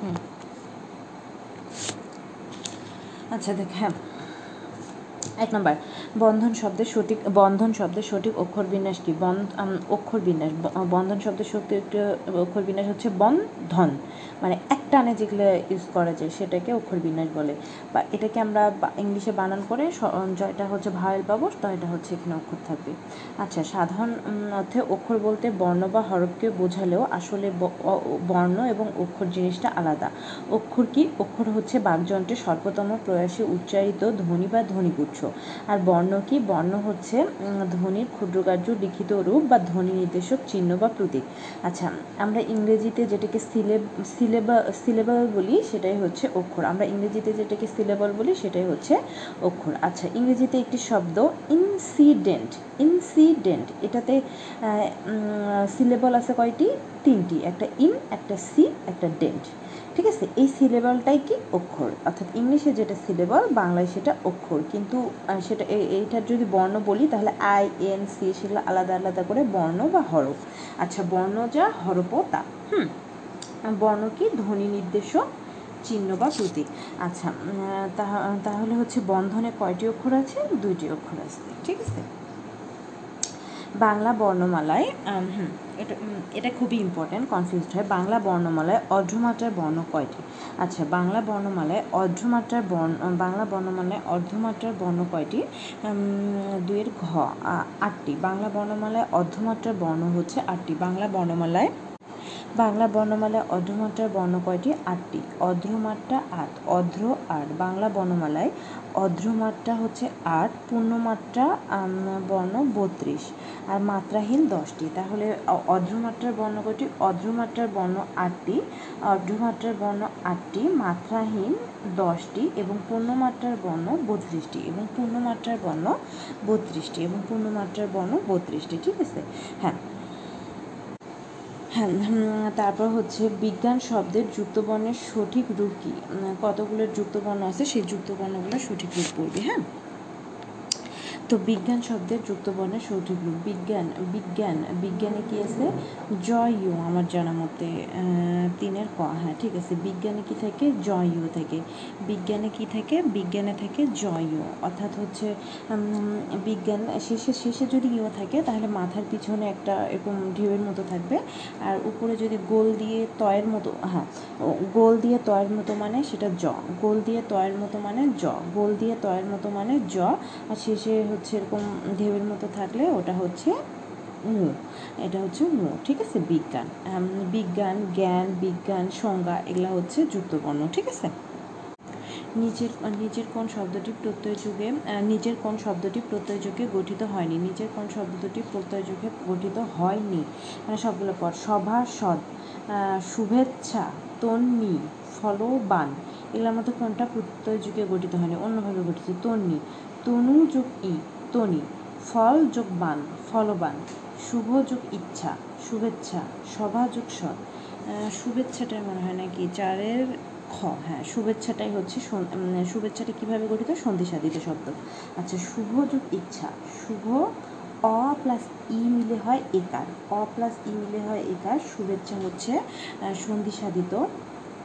হুম আচ্ছা দেখ হ্যাঁ এক নম্বর, বন্ধন শব্দের সঠিক, বন্ধন শব্দের সঠিক অক্ষর বিন্যাস কি? বন্ধ অক্ষর বিন্যাস বন্ধন শব্দের সঠিক অক্ষর বিন্যাস হচ্ছে বন্ধন। মানে এক টানে যেগুলো ইউজ করা যায় সেটাকে অক্ষর বিন্যাস বলে। বা এটাকে আমরা ইংলিশে বানান করে জয়টা হচ্ছে ভাওয়েল পাবো এটা হচ্ছে এখানে অক্ষর থাকবে। আচ্ছা সাধারণ অর্থে অক্ষর বলতে বর্ণ বা হরফকে বোঝালেও আসলে বর্ণ এবং অক্ষর জিনিসটা আলাদা। অক্ষর কি? অক্ষর হচ্ছে বাকযন্ত্রের সর্বতম প্রয়াসে, উচ্চারিত, ধ্বনি বা ধ্বনিগুচ্ছ। আর বর্ণ কি? বর্ণ হচ্ছে ধ্বনির ক্ষুদ্রকার্য, লিখিত রূপ বা ধ্বনি নির্দেশক চিহ্ন বা প্রতীক। আচ্ছা আমরা ইংরেজিতে যেটাকে সিলেব সিলেবা সিলেবল বলি, সেটাই হচ্ছে অক্ষর। আমরা ইংরেজিতে যেটাকে সিলেবল বলি, সেটাই হচ্ছে অক্ষর। আচ্ছা ইংরেজিতে একটি শব্দ ইনসিডেন্ট ইনসিডেন্ট এটাতে সিলেবল আছে কয়টি? তিনটি। একটা ইন একটা সি একটা ডেন্ট ঠিক আছে? এই সিলেবলটাই কি? অক্ষর। অর্থাৎ ইংলিশে যেটা সিলেবল বাংলায় সেটা অক্ষর। কিন্তু সেটা এইটার যদি বর্ণ বলি, তাহলে আই, এন, সি সেগুলো আলাদা আলাদা করে বর্ণ বা হরফ। আচ্ছা বর্ণ যা হরফও তা। হুম? বর্ণ কি? ধ্বনি নির্দেশক চিহ্ন বা প্রতীক। আচ্ছা তাহলে হচ্ছে বন্ধনে কয়টি অক্ষর আছে? দুইটি অক্ষর আছে। ঠিক আছে? বাংলা বর্ণমালায় এটা এটা খুবই ইম্পর্ট্যান্ট কনফিউজড হয়। বাংলা বর্ণমালায় অর্ধমাত্রার বর্ণ কয়টি? আচ্ছা বাংলা বর্ণমালায় অর্ধমাত্রার বর্ণ বাংলা বর্ণমালায় অর্ধমাত্রার বর্ণ কয়টি? দুয়ের ঘ আটটি। বাংলা বর্ণমালায় অর্ধমাত্রার বর্ণ হচ্ছে আটটি। বাংলা বর্ণমালায় বাংলা বর্ণমালায় অর্ধমাত্রার বর্ণ কয়টি? আটটি। অর্ধমাত্রা আট অর্ধ্র আট। বাংলা বর্ণমালায় অর্ধমাত্রা হচ্ছে আট, পূর্ণমাত্রা বর্ণ বত্রিশ আর মাত্রাহীন দশটি। তাহলে অর্ধমাত্রার বর্ণ কয়টি? অর্ধমাত্রার বর্ণ আটটি, অর্ধমাত্রার বর্ণ আটটি, মাত্রাহীন দশটি এবং পূর্ণমাত্রার বর্ণ বত্রিশটি এবং পূর্ণমাত্রার বর্ণ বত্রিশটি এবং পূর্ণমাত্রার বর্ণ বত্রিশটি, ঠিক আছে? হ্যাঁ হ্যাঁ তারপর হচ্ছে বিজ্ঞান শব্দের যুক্তবর্ণের সঠিক রূপ কী? কতগুলো যুক্তবর্ণ আছে? সেই যুক্তবর্ণগুলো সঠিক রূপ পড়বে হ্যাঁ? তো বিজ্ঞান শব্দের যুক্তবর্ণের সঠিক রূপ বিজ্ঞান বিজ্ঞান, বিজ্ঞানে কি আছে? জয় ইউ আমার জানা মতে তিনের ক হ্যাঁ ঠিক আছে। বিজ্ঞানে কি থাকে? জয় ইউ থাকে। বিজ্ঞানে কি থাকে? বিজ্ঞানে থাকে জয়। ইউ অর্থাৎ হচ্ছে বিজ্ঞান শেষে শেষে যদি ইউ থাকে, তাহলে মাথার পিছনে একটা এরকম ঢেউয়ের মতো থাকবে। আর উপরে যদি গোল দিয়ে তয়ের মতো হ্যাঁ গোল দিয়ে তয়ের মতো মানে সেটা জ। গোল দিয়ে তয়ের মতো মানে জ। গোল দিয়ে তয়ের মতো মানে জ। আর শেষে হচ্ছে এরকম ঢেউয়ের মতো থাকলে ওটা হচ্ছে মু। এটা হচ্ছে মু, ঠিক আছে? বিজ্ঞান। বিজ্ঞান, জ্ঞান, বিজ্ঞান, সংজ্ঞা, এগুলো হচ্ছে যুক্তবর্ণ, ঠিক আছে? নিচের নিচের কোন শব্দটি প্রত্যয় যুগে নিচের কোন শব্দটি প্রত্যয় যুগে গঠিত হয়নি? নিচের কোন শব্দটি প্রত্যয় যুগে গঠিত হয়নি? মানে সবগুলো পর সভাসদ শুভেচ্ছা, তন্নি, ফলবান, এগুলোর মধ্যে কোনটা প্রত্যয় যুগে গঠিত হয়নি? অন্যভাবে গঠিত, তন্নি। তনু যোগ ই, তনি। ফল যোগ বান, ফলবান। শুভ যোগ ইচ্ছা, শুভেচ্ছা। সভা যোগ সৎ। শুভেচ্ছাটাই মনে হয় নাকি? চারের খ হ্যাঁ শুভেচ্ছাটাই হচ্ছে শুভেচ্ছাটা কীভাবে গঠিত? সন্ধি সাধিত শব্দ। আচ্ছা শুভ যোগ ইচ্ছা। শুভ, অ প্লাস ই মিলে হয় একার। অ প্লাস ই মিলে হয় একার। শুভেচ্ছা হচ্ছে সন্ধি সাধিত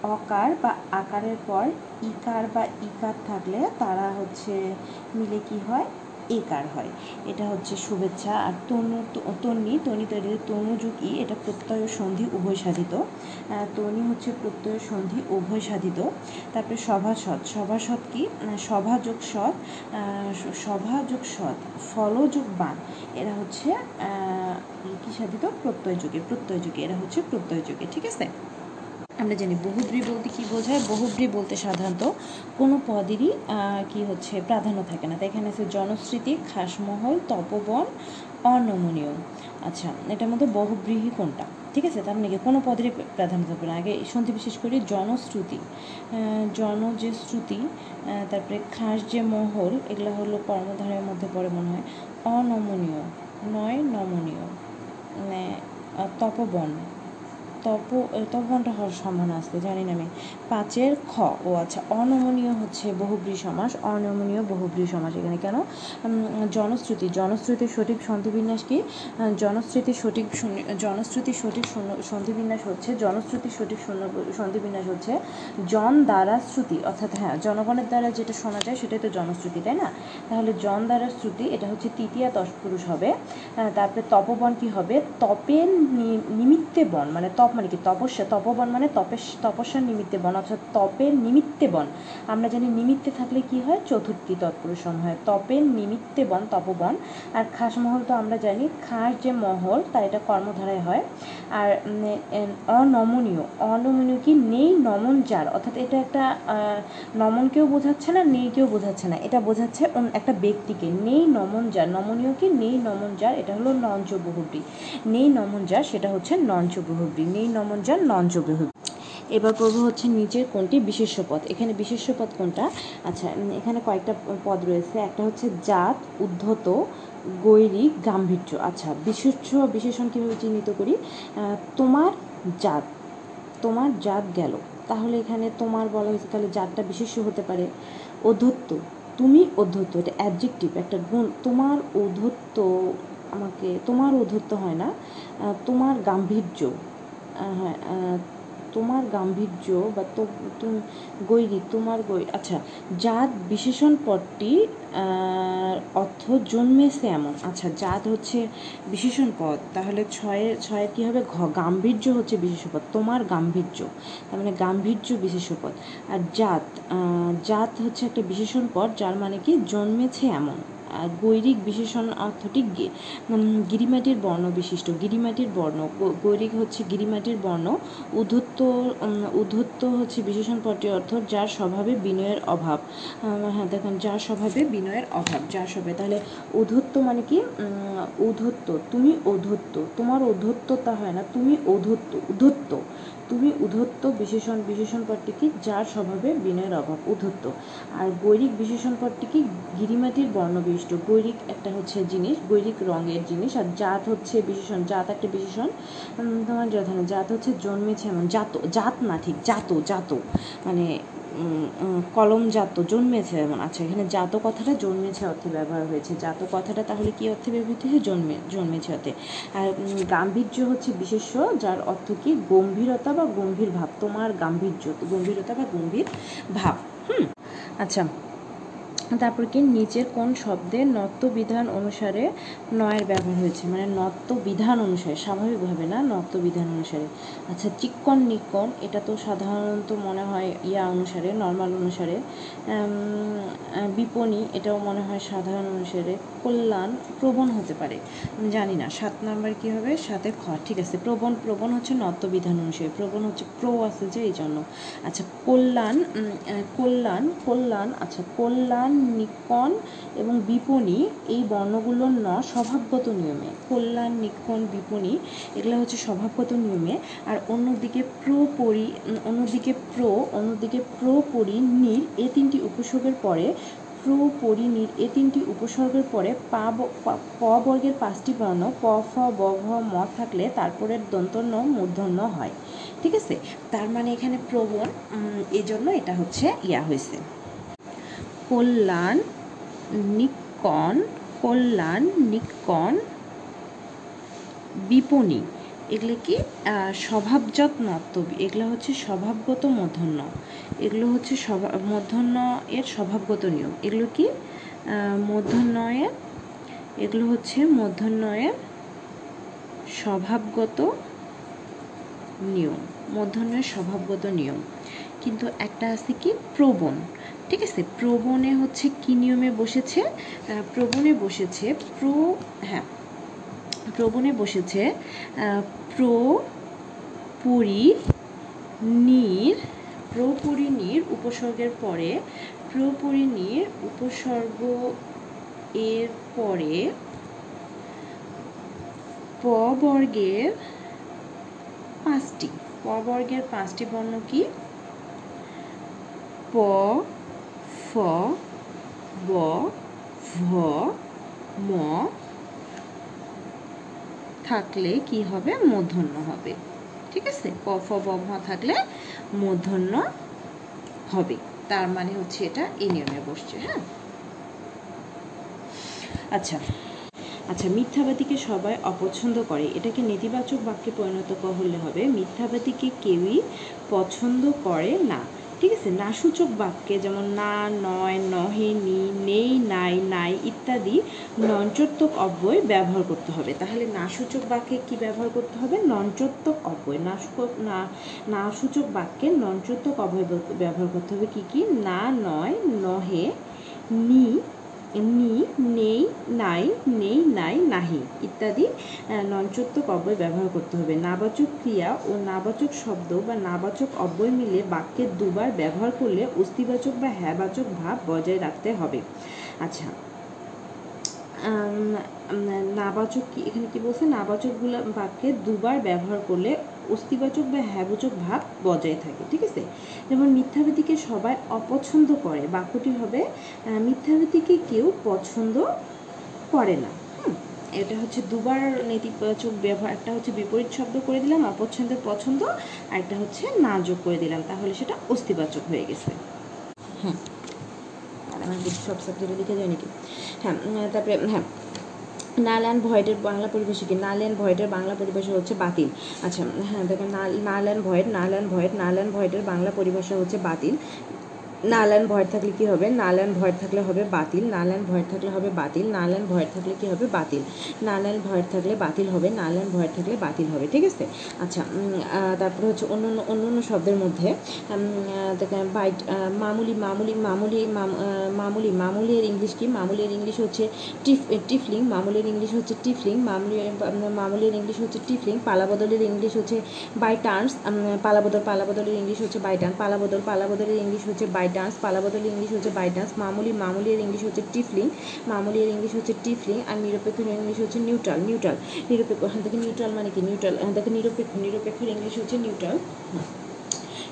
অকার বা আকারের পর ইকার বা ইকার থাকলে তারা হচ্ছে মিলে কি হয়? একার হয়। এটা হচ্ছে শুভেচ্ছা। আর তনু, তন্নি, তনি তৈরি তনুযুগ ই, এটা প্রত্যয় সন্ধি উভয় সাধিত। তনি হচ্ছে প্রত্যয় সন্ধি উভয় সাধিত। তারপরে সভাসদ সভাসদ কি? সভাযোগ সৎ। সভাযোগ সৎ। ফলযোগ বান। এরা হচ্ছে কি সাধিত? প্রত্যয় যুগে। প্রত্যয় যুগে। এরা হচ্ছে প্রত্যয় যুগে। ঠিক আছে? আমরা জানি বহুব্রী বলতে কী বোঝায়? বহুব্রী বলতে সাধারণত কোনো পদেরই কি হচ্ছে, প্রাধান্য থাকে না। তাই এখানে আছে জনশ্রুতি খাসমহল, তপবন, অনমনীয়। আচ্ছা এটার মধ্যে বহুব্রীহি কোনটা? ঠিক আছে? তার মানে কি কোনো পদেরই প্রাধান্য থাকবে না। আগে শুনতে বিশেষ করে জনশ্রুতি। জন যে শ্রুতি তারপরে খাস যে মহল, এগুলো হলো কর্মধারের মধ্যে পড়ে মনে হয়। অনমনীয়, নয় নমনীয় মানে তপবন। তপ তপবনটা হওয়ার সম্ভাবনা আসতে জানি না আমি। পাঁচের খ, ও আচ্ছা অনমনীয় হচ্ছে বহুব্রী সমাস, অনমনীয় বহুব্রী সমাস এখানে কেন? জনশ্রুতি জনশ্রুতির সঠিক সন্ধিবিন্যাস কি? জনশ্রুতির সঠিক জনশ্রুতির সঠিক সন্ধিবিন্যাস হচ্ছে জনশ্রুতির সঠিক সন্ধিবিন্যাস হচ্ছে জন দ্বারা শ্রুতি, অর্থাৎ হ্যাঁ জনগণের দ্বারা যেটা শোনা যায় সেটাই তো জনশ্রুতি, তাই না? তাহলে জন দ্বারা শ্রুতি, এটা হচ্ছে তৃতীয় পুরুষ হবে। তারপরে তপবন কি হবে? তপের নিমিত্তে বন মানে তপ মানে কি? তপস্যা। তপবন মানে তপের তপস্যার নিমিত্তে বন অর্থাৎ তপের নিমিত্তে বন। আমরা জানি নিমিত্তে থাকলে কি হয়? চতুর্থী তৎপুরুষম হয়। তপের নিমিত্তে বন, তপবন। আর খাস মহল তো আমরা জানি, খাস যে মহল, তা এটা কর্মধারায় হয়। আর অনমনীয়। অনমনীয় কি? নেই নমন যার। অর্থাৎ এটা একটা নমনকেও বোঝাচ্ছে না নেই কেউ বোঝাচ্ছে না। এটা বোঝাচ্ছে একটা ব্যক্তিকে। নেই নমন যার। নমনীয় কি? নেই নমন যার। এটা হলো নঞ্চ বহুব্রী নেই নমন যার, সেটা হচ্ছে নঞ্চ বহুব্রী নেই নমন যার নঞ্চ এবার করব হচ্ছে নিচের কোনটি বিশেষ্য পদ। এখানে বিশেষ্য পদ কোনটা? আচ্ছা এখানে কয়েকটা পদ রয়েছে। একটা হচ্ছে জাত, উদ্ধত গৈরিক গাম্ভীর্য। আচ্ছা বিশেষ্য বিশেষণ কীভাবে চিহ্নিত করি? তোমার জাত। তোমার জাত গেল। তাহলে এখানে তোমার বলা হয়েছে, তাহলে জাতটা বিশেষ্য হতে পারে। অধ্যত্ত তুমি অধ্যত্ত এটা অ্যাডজেক্টিভ একটা গুণ। তোমার অধ্যত্ত আমাকে, তোমার অধ্যত্ত হয় না। তোমার গাম্ভীর্য। হ্যাঁ তোমার গাম্ভীর্য বা তো গৈরি, তোমার গৈ আচ্ছা জাত বিশেষণ পদটি অর্থ জন্মেছে এমন। আচ্ছা জাত হচ্ছে বিশেষণ পদ, তাহলে ছয়ের ছয়ের কী হবে? ঘ, গাম্ভীর্য হচ্ছে বিশেষ পদ, তোমার গাম্ভীর্য, তার মানে গাম্ভীর্য বিশেষ পদ। আর জাত জাত হচ্ছে একটা বিশেষণ পদ, যার মানে কি? জন্মেছে এমন। গৈরিক বিশেষণ অর্থটি গিরিমাটির বর্ণ বিশিষ্ট। গিরিমাটির বর্ণ গৈরিক হচ্ছে গিরিমাটির বর্ণ। উদ্ধত্ত উদ্ধত্ত হচ্ছে বিশেষণ পদটি অর্থ যার স্বভাবে বিনয়ের অভাব। হ্যাঁ দেখেন, যার স্বভাবে বিনয়ের অভাব, যার স্বভাবে তাহলে উদ্ধত্ত মানে কি? উদ্ধত্ত। তুমি অধত্ত তোমার অধত্ততা হয় না, তুমি অধত্ত উদ্ধত্ত। তুমি উদ্ধত্ত বিশেষণ বিশেষণ পদটি কি? যার স্বভাবে বিনয়ের অভাব, উদ্ধত্ত। আর গৈরিক বিশেষণ পদটি কি? গিরিমাটির বর্ণবিশিষ্ট গৈরিক একটা হচ্ছে জিনিস, গৈরিক রঙের জিনিস, আর জাত হচ্ছে বিশেষণ, জাত একটা বিশেষণ। তোমার যথানো জাত হচ্ছে জন্মেছে এমন, জাত জাত না ঠিক, জাত জাত। মানে কলম জাত, জন্মেছে এমন। আচ্ছা এখানে জাত কথাটা জন্মেছে অর্থে ব্যবহার হয়েছে। জাত কথাটা তাহলে কি অর্থে ব্যবহৃত হয়েছে জন্মে, জন্মেছে অর্থে। আর গাম্ভীর্য হচ্ছে বিশেষ্য, যার অর্থ কি? গম্ভীরতা বা গম্ভীর ভাব। তোমার গাম্ভীর্য, গম্ভীরতা বা গম্ভীর ভাব। হুম? আচ্ছা তারপর কি নিচের কোন শব্দে নত্য বিধান অনুসারে নয়ের ব্যবহার হয়েছে? মানে নত্য বিধান অনুসারে, স্বাভাবিকভাবে না? নত্য বিধান অনুসারে। আচ্ছা চিক্কন নিকন এটা তো সাধারণত মনে হয় ইয়া অনুসারে নর্মাল অনুসারে। বিপণী, এটাও মনে হয় সাধারণ অনুসারে কল্যাণ প্রবণ হতে পারে। জানি না, সাত নাম্বার কী হবে? সাথে খ, ঠিক আছে। প্রবণ প্রবণ হচ্ছে নত্য বিধান অনুসারে, প্রবণ হচ্ছে প্রো আছে যে এই জন্য। আচ্ছা কল্যাণ কল্যাণ কল্যাণ আচ্ছা কল্যাণ নিকন এবং বিপণী এই বর্ণগুলোর ন স্বভাবগত নিয়মে। কল্যাণ নিকন বিপণী এগুলো হচ্ছে স্বভাবগত নিয়মে। আর অন্যদিকে প্র পরি অন্যদিকে প্র অন্যদিকে প্র পরি নির এ তিনটি উপসর্গের পরে প্র পরিনির এ তিনটি উপসর্গের পরে পা প বর্গের পাঁচটি বর্ণ, প, ফ, ব ভ ম থাকলে তারপরের দন্তন্য, মূর্ধন্য হয়। ঠিক আছে? তার মানে এখানে প্রবণ এই জন্য এটা হচ্ছে ইয়া হয়েছে। কল্যাণ নিকন কল্যাণ নিকন বিপণী। এগুলো কি? স্বভাবজাত নর্তবী এগুলো হচ্ছে স্বভাবগত মূর্ধন্য এগুলো হচ্ছে স্বভাব এর স্বভাবগত নিয়ম। এগুলো কি? মূর্ধন্যয়ের এগুলো হচ্ছে মূর্ধন্যয়ের স্বভাবগত নিয়ম। মূর্ধন্যের স্বভাবগত নিয়ম। কিন্তু একটা আছে কি? প্রবণ। ঠিক আছে? প্রবণে হচ্ছে কি নিয়মে বসেছে? প্রবণে বসেছে প্রো হ্যাঁ প্রবণে বসেছে প্রো পুরী নির প্রপরিণীর উপসর্গের পরে প্রপরিণীর উপসর্গ এর পরে প বর্গের পাঁচটি, প বর্গের পাঁচটি বর্ণ কি? প, ফ, ব, ভ, ম থাকলে কি হবে? মূর্ধন্য হবে। ঠিক আছে? ক, ফ, ব, ভ থাকলে মূর্ধন্য হবে। তার মানে হচ্ছে এটা এই নিয়মে বসছে হ্যাঁ? আচ্ছা। আচ্ছা মিথ্যাবাদীকে সবাই অপছন্দ করে। এটাকে নেতিবাচক বাক্যে পরিণত করলে হবে, মিথ্যাবাদীকে কেউই পছন্দ করে না। ঠিক আছে, না সূচক বাক্যে যেমন না, নয়, নহে, নি, নেই, নাই নাই ইত্যাদি নঞ্চত্বক অব্যয় ব্যবহার করতে হবে। তাহলে না সূচক বাক্যে কি ব্যবহার করতে হবে? নঞ্চত্বক অব্যয়। না না না সূচক বাক্যে নঞ্চত্বক অব্যয় ব্যবহার করতে হবে কি কি? না, নয়, নহে, নি নি, নাই, নেই, নাই নাহি ইত্যাদি আহ, নঞ্চত্বক অব্যয় ব্যবহার করতে হবে। নাবাচক ক্রিয়া ও নাবাচক শব্দ বা নাবাচক অব্যয় মিলে বাক্যে দুবার ব্যবহার করলে অস্তিবাচক বা হ্যাবাচক ভাব বজায় রাখতে হবে। আচ্ছা নাবাচক কি এখানে কি বলছে? নাবাচকগুলো বাক্যে দুবার ব্যবহার করলে অস্তিবাচক বা হ্যাবাচক ভাব বজায় থাকে ঠিক আছে? যেমন মিথ্যাবাদীকে সবাই অপছন্দ করে বাক্যটি হবে আহ, মিথ্যাবাদীকে কেউ পছন্দ করে না। এটা হচ্ছে দুবার নেতিবাচক ব্যবহার, একটা হচ্ছে বিপরীত শব্দ করে দিলাম, অপছন্দের পছন্দ, আর একটা হচ্ছে না যোগ করে দিলাম, তাহলে সেটা অস্তিবাচক হয়ে গেছে। হ্যাঁ আমার বেশি সব সাবজেক্টে লিখে যায় নাকি হ্যাঁ তারপরে হ্যাঁ নাল অ্যান্ড ভয়েডের বাংলা পরিভাষা কি? নাল অ্যান্ড ভয়েডের বাংলা পরিভাষা হচ্ছে বাতিল। আচ্ছা হ্যাঁ দেখেন null null and void null and void ভয়েডের Bangla পরিভাষা হচ্ছে বাতিল। নাল অ্যান্ড ভয়েড থাকলে কি হবে? নাল অ্যান্ড ভয়েড থাকলে হবে বাতিল। নাল অ্যান্ড ভয়েড থাকলে হবে বাতিল। নাল অ্যান্ড ভয়েড থাকলে কি হবে? বাতিল। নাল অ্যান্ড ভয়েড থাকলে বাতিল হবে। নাল অ্যান্ড ভয়েড থাকলে বাতিল হবে। ঠিক আছে? আচ্ছা তারপরে হচ্ছে অন্য অন্য অন্য শব্দের মধ্যে বাইট মামুলি মামুলি মামুলি মামুলি মামুলির ইংলিশ কি? মামুলির ইংলিশ হচ্ছে টিফ টিফলিং। মামুলির ইংলিশ হচ্ছে টিফলিং। মামুলি মামুলির ইংলিশ হচ্ছে টিফলিং। পালাবদলের ইংলিশ হচ্ছে বাই টার্নস পালাবদল, পালাবদলের ইংলিশ হচ্ছে বাই টার্ন পালাবদল, পালাবদলের ইংলিশ হচ্ছে বাই টার্নস পালাবদলের ইংলিশ হচ্ছে বাই ডান্স মামুলি মামুলির ইংলিশ হচ্ছে টিফলিং মামুলির ইংলিশ হচ্ছে টিফলিং আর নিরপেক্ষ ইংলিশ হচ্ছে নিউট্রাল নিউট্রাল নিরপেক্ষ হ্যাঁ দেখে নিউট্রাল মানে কি? নিউট্রাল হ্যাঁ দেখে নিরপেক্ষ, নিরপেক্ষের ইংলিশ হচ্ছে নিউট্রাল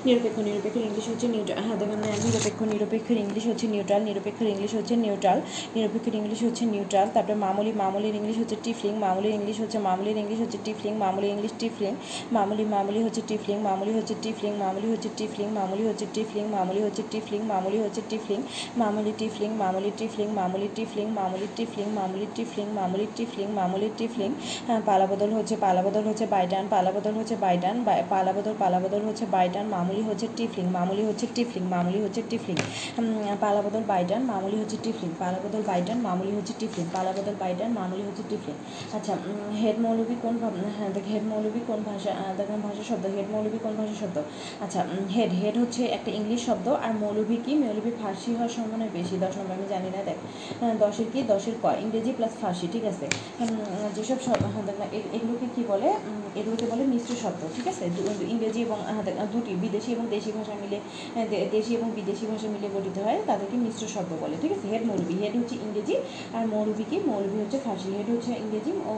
নিরপেক্ষ নিরপেক্ষের ইংলিশ হচ্ছে নিউট্রাল হ্যাঁ দেখেন নিরপেক্ষ নিরপেক্ষের ইংলিশ হচ্ছে নিউট্রাল নিরপেক্ষের ইংলিশ হচ্ছে নিউট্রাল নিরপেক্ষের ইংলিশ হচ্ছে নিউট্রাল তারপরে মামুলি মামুলির ইংলিশ হচ্ছে টিফলিং মামুলির ইংলিশ হচ্ছে মামুলির ইংলিশ হচ্ছে টিফলিং মামুলি ইংলিশ টিফলিং মামুলি মামুলি হচ্ছে টিফলিং মামুলি হচ্ছে টিফলিং মামুলি হচ্ছে টিফলিং মামুলি হচ্ছে টিফলিং মামুলি হচ্ছে টিফলিং মামুলি হচ্ছে টিফলিং মামুলি টিফলিং মামুলি টিফলিং মামুলি টিফলিং মামুলি টিফলিং মামুলি টিফলিং মামুলি টিফলিং মামুলি টিফলিং হ্যাঁ পালাবদল হচ্ছে পালাবদল হচ্ছে বাইটান পালাবদল হচ্ছে বাইটান বাই- পালাবদল পালাবদল হচ্ছে বাইটান মামুলি হচ্ছে টিফলিং মামুলি হচ্ছে টিফলিং মামুলি হচ্ছে টিফলিং। উম, পালাবদল বাইটান মামুলি হচ্ছে টিফলিং পালাবদল বাইটান মামুলি হচ্ছে টিফলিং পালাবদল বাইটান মামুলি হচ্ছে টিফলিং। আচ্ছা হেড মৌলবী কোন হ্যাঁ দেখ হেড মৌলবী কোন ভাষা দেখেন ভাষা শব্দ হেড মৌলবী কোন ভাষা শব্দ? আচ্ছা হেড হেড হচ্ছে একটা ইংলিশ শব্দ আর মৌলবী কি? মৌলবী ফার্সি হওয়ার সম্ভাবনা বেশি দশ নম্বর আমি জানি না দেখ। হ্যাঁ, দশের কি? দশের ক ইংরেজি প্লাস ফার্সি ঠিক আছে? যেসব শব্দ হ্যাঁ, এগুলোকে কি বলে? এগুলোকে বলে মিশ্র শব্দ ঠিক আছে? ইংরেজি এবং হ্যাঁ, দুটি বিদেশি এবং দেশি ভাষা মিলে দেশি এবং বিদেশি ভাষা মিলে গঠিত হয়, তাদেরকে মিশ্র শব্দ বলে। ঠিক আছে? হেড মৌলবী। হেড হচ্ছে ইংরেজি আর মৌলবী কি? মৌলবী হচ্ছে ফার্সি। হেড হচ্ছে ইংরেজি ও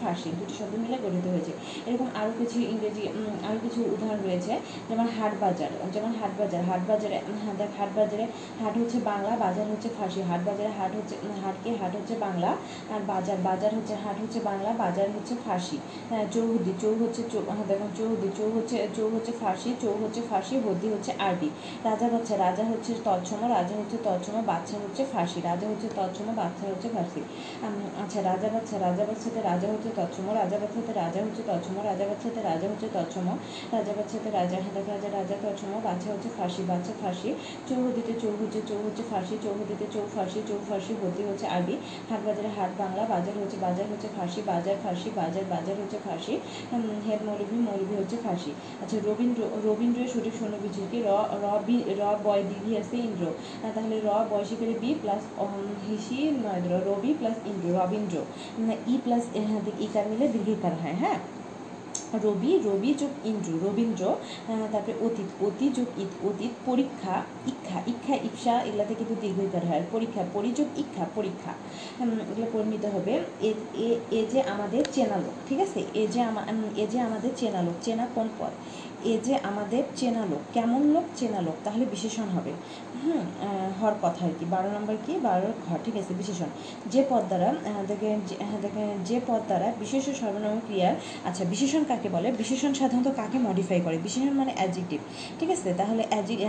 ফার্সি। দুটি শব্দ মিলে গঠিত হয়েছে। এরকম আরও কিছু ইংরেজি আরও কিছু উদাহরণ রয়েছে। যেমন হাট বাজার। যেমন হাট বাজার। হাট বাজারে হ্যাঁ হাট বাজারে হাট হচ্ছে বাংলা, বাজার হচ্ছে ফার্সি। হাট বাজারে হাট হচ্ছে হাটকে হাট হচ্ছে বাংলা। আর বাজার বাজার হচ্ছে, হাট হচ্ছে বাংলা, বাজার হচ্ছে ফার্সি। হ্যাঁ চৌহদ্দি। চৌ হচ্ছে হ্যাঁ দেখুন চৌহদ্দি। চৌ হচ্ছে চৌ হচ্ছে ফার্সি। চৌ হচ্ছে ফার্সি হদ্দি হচ্ছে আরবি। রাজা বাচ্চা রাজা হচ্ছে তৎসম রাজা হচ্ছে তৎসম বাচ্চা হচ্ছে ফাঁসি রাজা হচ্ছে তৎসম বাচ্চা হচ্ছে উম, আচ্ছা রাজা বাচ্চা রাজা বাচ্চাতে রাজা হচ্ছে তৎসম রাজা বাচ্চাতে রাজা হচ্ছে তৎসম রাজা বাচ্চাতে রাজা হচ্ছে তৎসম রাজা বাচ্চাতে রাজা দেখ রাজা রাজা তৎসম বাচ্চা হচ্ছে ফার্সি বাচ্চা ফার্সি চৌহদিতে চৌ হচ্ছে চৌ হচ্ছে ফার্সি চৌহদিতে চৌ ফাঁসি চৌ ফাঁসি হদ্দি হচ্ছে আরবি। হাট বাজারে হাট বাংলা বাজার হচ্ছে বাজার হচ্ছে ফার্সি বাজার ফাঁসি বাজার বাজার হচ্ছে ফাঁসি। হেড মৌলভী মৌলভী হচ্ছে ফার্সি আচ্ছা রবীন্দ্র রবীন্দ্রের সঠিক সৈন্যবীজি কি র র বি, র বয় দিঘি আছে ইন্দ্র। তাহলে র বয়সী করে বি প্লাস হিসি নয় রবি প্লাস ইন্দ্র রবীন্দ্র ই প্লাস ইকার মিলে দীর্ঘিকার হয় হ্যাঁ? রবি রবি যোগ ইন্দ্র রবীন্দ্র তারপরে অতীত অতি যোগ ঈদ অতীত পরীক্ষা ইচ্ছা ইচ্ছা ইচ্ছা এগুলাতে কিন্তু দীর্ঘিকার হয়, পরীক্ষা পরিযোগ ইচ্ছা পরীক্ষা। এগুলো করে নিতে হবে। এ যে আমাদের চেনা লোক, ঠিক আছে? এ যে আমা- এ যে আমাদের চেনা লোক, চেনা কোন পদ? এ যে আমাদের চেনা লোক কেমন লোক চেনা লোক তাহলে বিশেষণ হবে। হুম হর কথা আর কি বারো নম্বর কি? বারোর ঘর ঠিক আছে বিশেষণ। যে পদ দ্বারা আহ, দেখেন যে- পদ দ্বারা বিশেষ সর্বনাম ক্রিয়ার আচ্ছা বিশেষণ কাকে বলে? বিশেষণ সাধারণত কাকে মডিফাই করে? বিশেষণ মানে অ্যাজিটিভ ঠিক আছে? তাহলে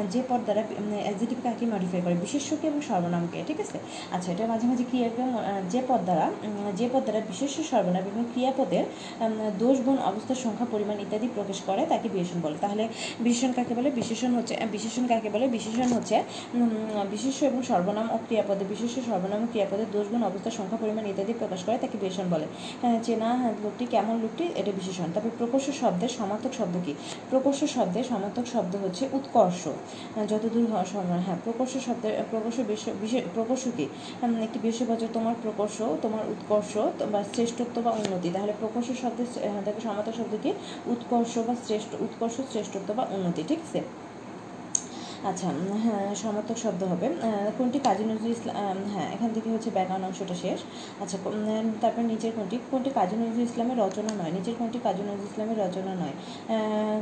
যে পদ দ্বারা অ্যাডজেক্টিভ কাকে মডিফাই করে? বিশেষ্যকে এবং সর্বনামকে ঠিক আছে? আচ্ছা এটা মাঝে মাঝে ক্রিয়াকে আহ, যে পদ দ্বারা যে পদ দ্বারা বিশেষ সর্বনাম এবং ক্রিয়াপদের দোষ গুণ অবস্থার সংখ্যা পরিমাণ ইত্যাদি প্রকাশ করে তাকে বিশেষণ বলে। তাহলে বিশেষণ কাকে বলে? বিশেষণ হচ্ছে বিশেষণ কাকে বলে? বিশেষণ হচ্ছে বিশেষ্য এবং সর্বনাম ও ক্রিয়াপদে। বিশেষ্য সর্বনাম ও ক্রিয়াপদের দোষ গুণ অবস্থার সংখ্যা পরিমাণ ইত্যাদি প্রকাশ করে তাকে বিশেষণ বলে। হ্যাঁ, চেনা হ্যাঁ, লোকটি কেমন লোকটি? এটা বিশেষণ। তারপরে প্রকর্ষ শব্দের সমার্থক শব্দ কি? প্রকর্ষ শব্দের সমার্থক শব্দ হচ্ছে উৎকর্ষ। যতদূর হওয়া সম্ভব হ্যাঁ প্রকর্ষ শব্দের প্রকর্ষ প্রকর্ষ কি? একটি বিশেষ বছর তোমার প্রকর্ষ তোমার উৎকর্ষ বা শ্রেষ্ঠত্ব বা উন্নতি। তাহলে প্রকর্ষ শব্দের সমার্থক শব্দ কি? উৎকর্ষ বা শ্রেষ্ঠ উৎকর্ষ শ্রেষ্ঠত্ব বা উন্নতি ঠিক আছে? আচ্ছা হ্যাঁ সমার্থক শব্দ হবে। কোনটি কাজী নজরুল ইসলাম হ্যাঁ এখান থেকে হচ্ছে ব্যাকরণ অংশটা শেষ। আচ্ছা তারপর নিচের কোনটি? কোনটি কাজী নজরুল ইসলামের রচনা নয়? নিচের কোনটি কাজী নজরুল ইসলামের রচনা নয়?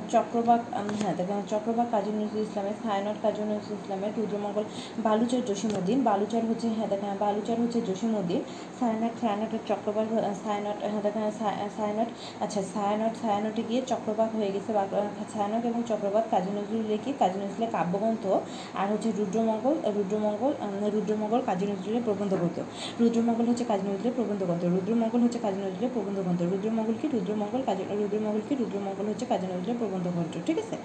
চক্রবাক হ্যাঁ দেখেন চক্রবাক কাজী নজরুল ইসলামের ছায়ানট কাজী নজরুল ইসলামের রুদ্রমঙ্গল বালুচর জসিমুদ্দিন বালুচর হচ্ছে হ্যাঁ দেখেন বালুচর হচ্ছে জসিমুদ্দিন ছায়ানট ছায়ানট চক্রবাক আহ, ছায়ানট হ্যাঁ দেখেন ছায়া- ছায়ানট আচ্ছা ছায়ানট ছায়ানটে গিয়ে চক্রবাক হয়ে গেছে ছায়ানট এবং চক্রবাক কাজী নজরুল লেখি কাজী নজরুলের কাব্যগ্রন্থ আর হচ্ছে রুদ্রমঙ্গল রুদ্রমঙ্গল রুদ্রমঙ্গল কাজী নজরুলের প্রবন্ধ গ্রন্থ। রুদ্রমঙ্গল হচ্ছে কাজী নজরুলের প্রবন্ধ গ্রন্থ। রুদ্রমঙ্গল হচ্ছে কাজী নজরুলের প্রবন্ধ গ্রন্থ। রুদ্রমঙ্গল কি রুদ্রমঙ্গল কাজী রুদ্রমঙ্গল কি রুদ্রমঙ্গল হচ্ছে কাজী নজরুলের প্রবন্ধ গ্রন্থ ঠিক আছে?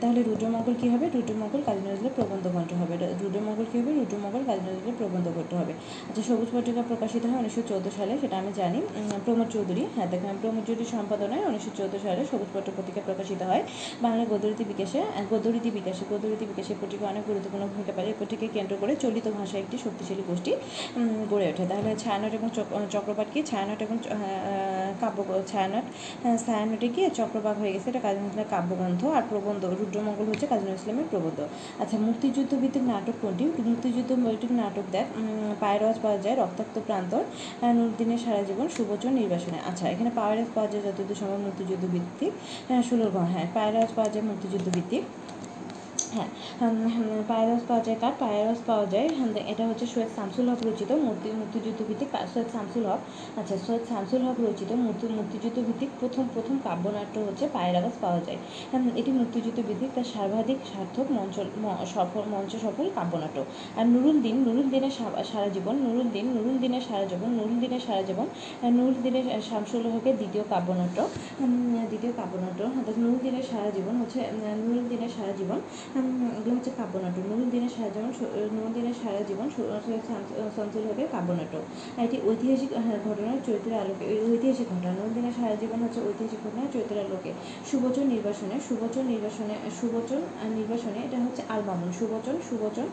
তাহলে রুদ্রমঙ্গল কি হবে? রুদ্রমঙ্গল কাজী নজরুলের প্রবন্ধ গ্রন্থ হবে। রুদ্রমঙ্গল কি হবে? রুদ্রমঙ্গল কাজী নজরুলের প্রবন্ধ গ্রন্থ হবে। আচ্ছা সবুজ পত্রিকা প্রকাশিত হয় উনিশশো চৌদ্দ সালে সেটা আমি জানি। প্রমোদ চৌধুরী হ্যাঁ দেখেন প্রমোদ চৌধুরী সম্পাদনায় উনিশশো চৌদ্দ সালে সবুজ পত্র পত্রিকা প্রকাশিত হয় বাংলা গদ্যরীতি বিকাশে আহ, বিকাশে। বিকাশে গদ্যরীতি বিকাশে পত্রিকা অনেক গুরুত্বপূর্ণ ভূমিকা পারে এই কেন্দ্র করে চলিত ভাষায় একটি শক্তিশালী গোষ্ঠী গড়ে ওঠে। তাহলে ছায়ানট এবং চক- চক্রপাঠ কি? ছায়ানট এবং কাব্য ছায়ানট ছায়ানটে কি? চক্রবাক হয়ে গেছে। এটা কাজী নজরুলের কাব্যগ্রন্থ আর প্রবন্ধ। রুদ্রমঙ্গল হচ্ছে কাজী নজরুল ইসলামের প্রবন্ধ। আচ্ছা মুক্তিযুদ্ধ ভিত্তিক নাটক কোনটি? মুক্তিযুদ্ধ ভিত্তিক নাটক দেখ পায়রাজ পাওয়া যায় রক্তাক্ত প্রান্তর আহ, নুরদিনের সারা জীবন সুবচন নির্বাসনে। আচ্ছা এখানে পায়রাজ পাওয়া যায় যতদূর সময় মুক্তিযুদ্ধ ভিত্তিক ষোলোর ঘর হ্যাঁ পায়রাজ পাওয়া যায় মুক্তিযুদ্ধ ভিত্তিক হ্যাঁ পায়রাস পাওয়া যায় কার পায়রাস পাওয়া যায় হ্যাঁ, এটা হচ্ছে সৈয়দ শামসুল হক রচিত মুক্তি মুক্তিযুদ্ধ ভিত্তিক সৈয়দ শামসুল হক। আচ্ছা সৈয়দ শামসুল হক রচিত মুক্তি মুক্তিযুদ্ধ ভিত্তিক প্রথম প্রথম কাব্যনাট্য হচ্ছে পায়রাগাছ পাওয়া যায়। হ্যাঁ, এটি মুক্তিযুদ্ধ ভিত্তিক তার সর্বাধিক সার্থক মঞ্চ সফল মঞ্চ সফল কাব্যনাট্য। আর নুরুল দিন নুরুল দিনের সারা জীবন নুরুল দিন নুরুল দিনের সারা জীবন নুরুল দিনের সারা জীবন আহ, নুরুল দিনের শামসুল হকের দ্বিতীয় কাব্যনাট্য। দ্বিতীয় কাব্যনাট্য অর্থাৎ নুরুল দিনের সারা জীবন হচ্ছে নুরুল দিনের সারা জীবন এগুলো হচ্ছে কাব্যনাট্য। নুরুল দিনের সারা জীবন দিনের সারা জীবন সু- সৈয়দ শামস- শামসুল কাব্যনাট্য। এটি ঐতিহাসিক ঘটনার চরিত্রের আলোকে ঐতিহাসিক ঘটনা। নুরুল দিনের সারা জীবন হচ্ছে ঐতিহাসিক ঘটনার চরিত্রের আলোকে। সুবচন নির্বাসনে সুবচন নির্বাসনে সুবচন নির্বাসনে এটা হচ্ছে আলমামুন সুবচন সুবচন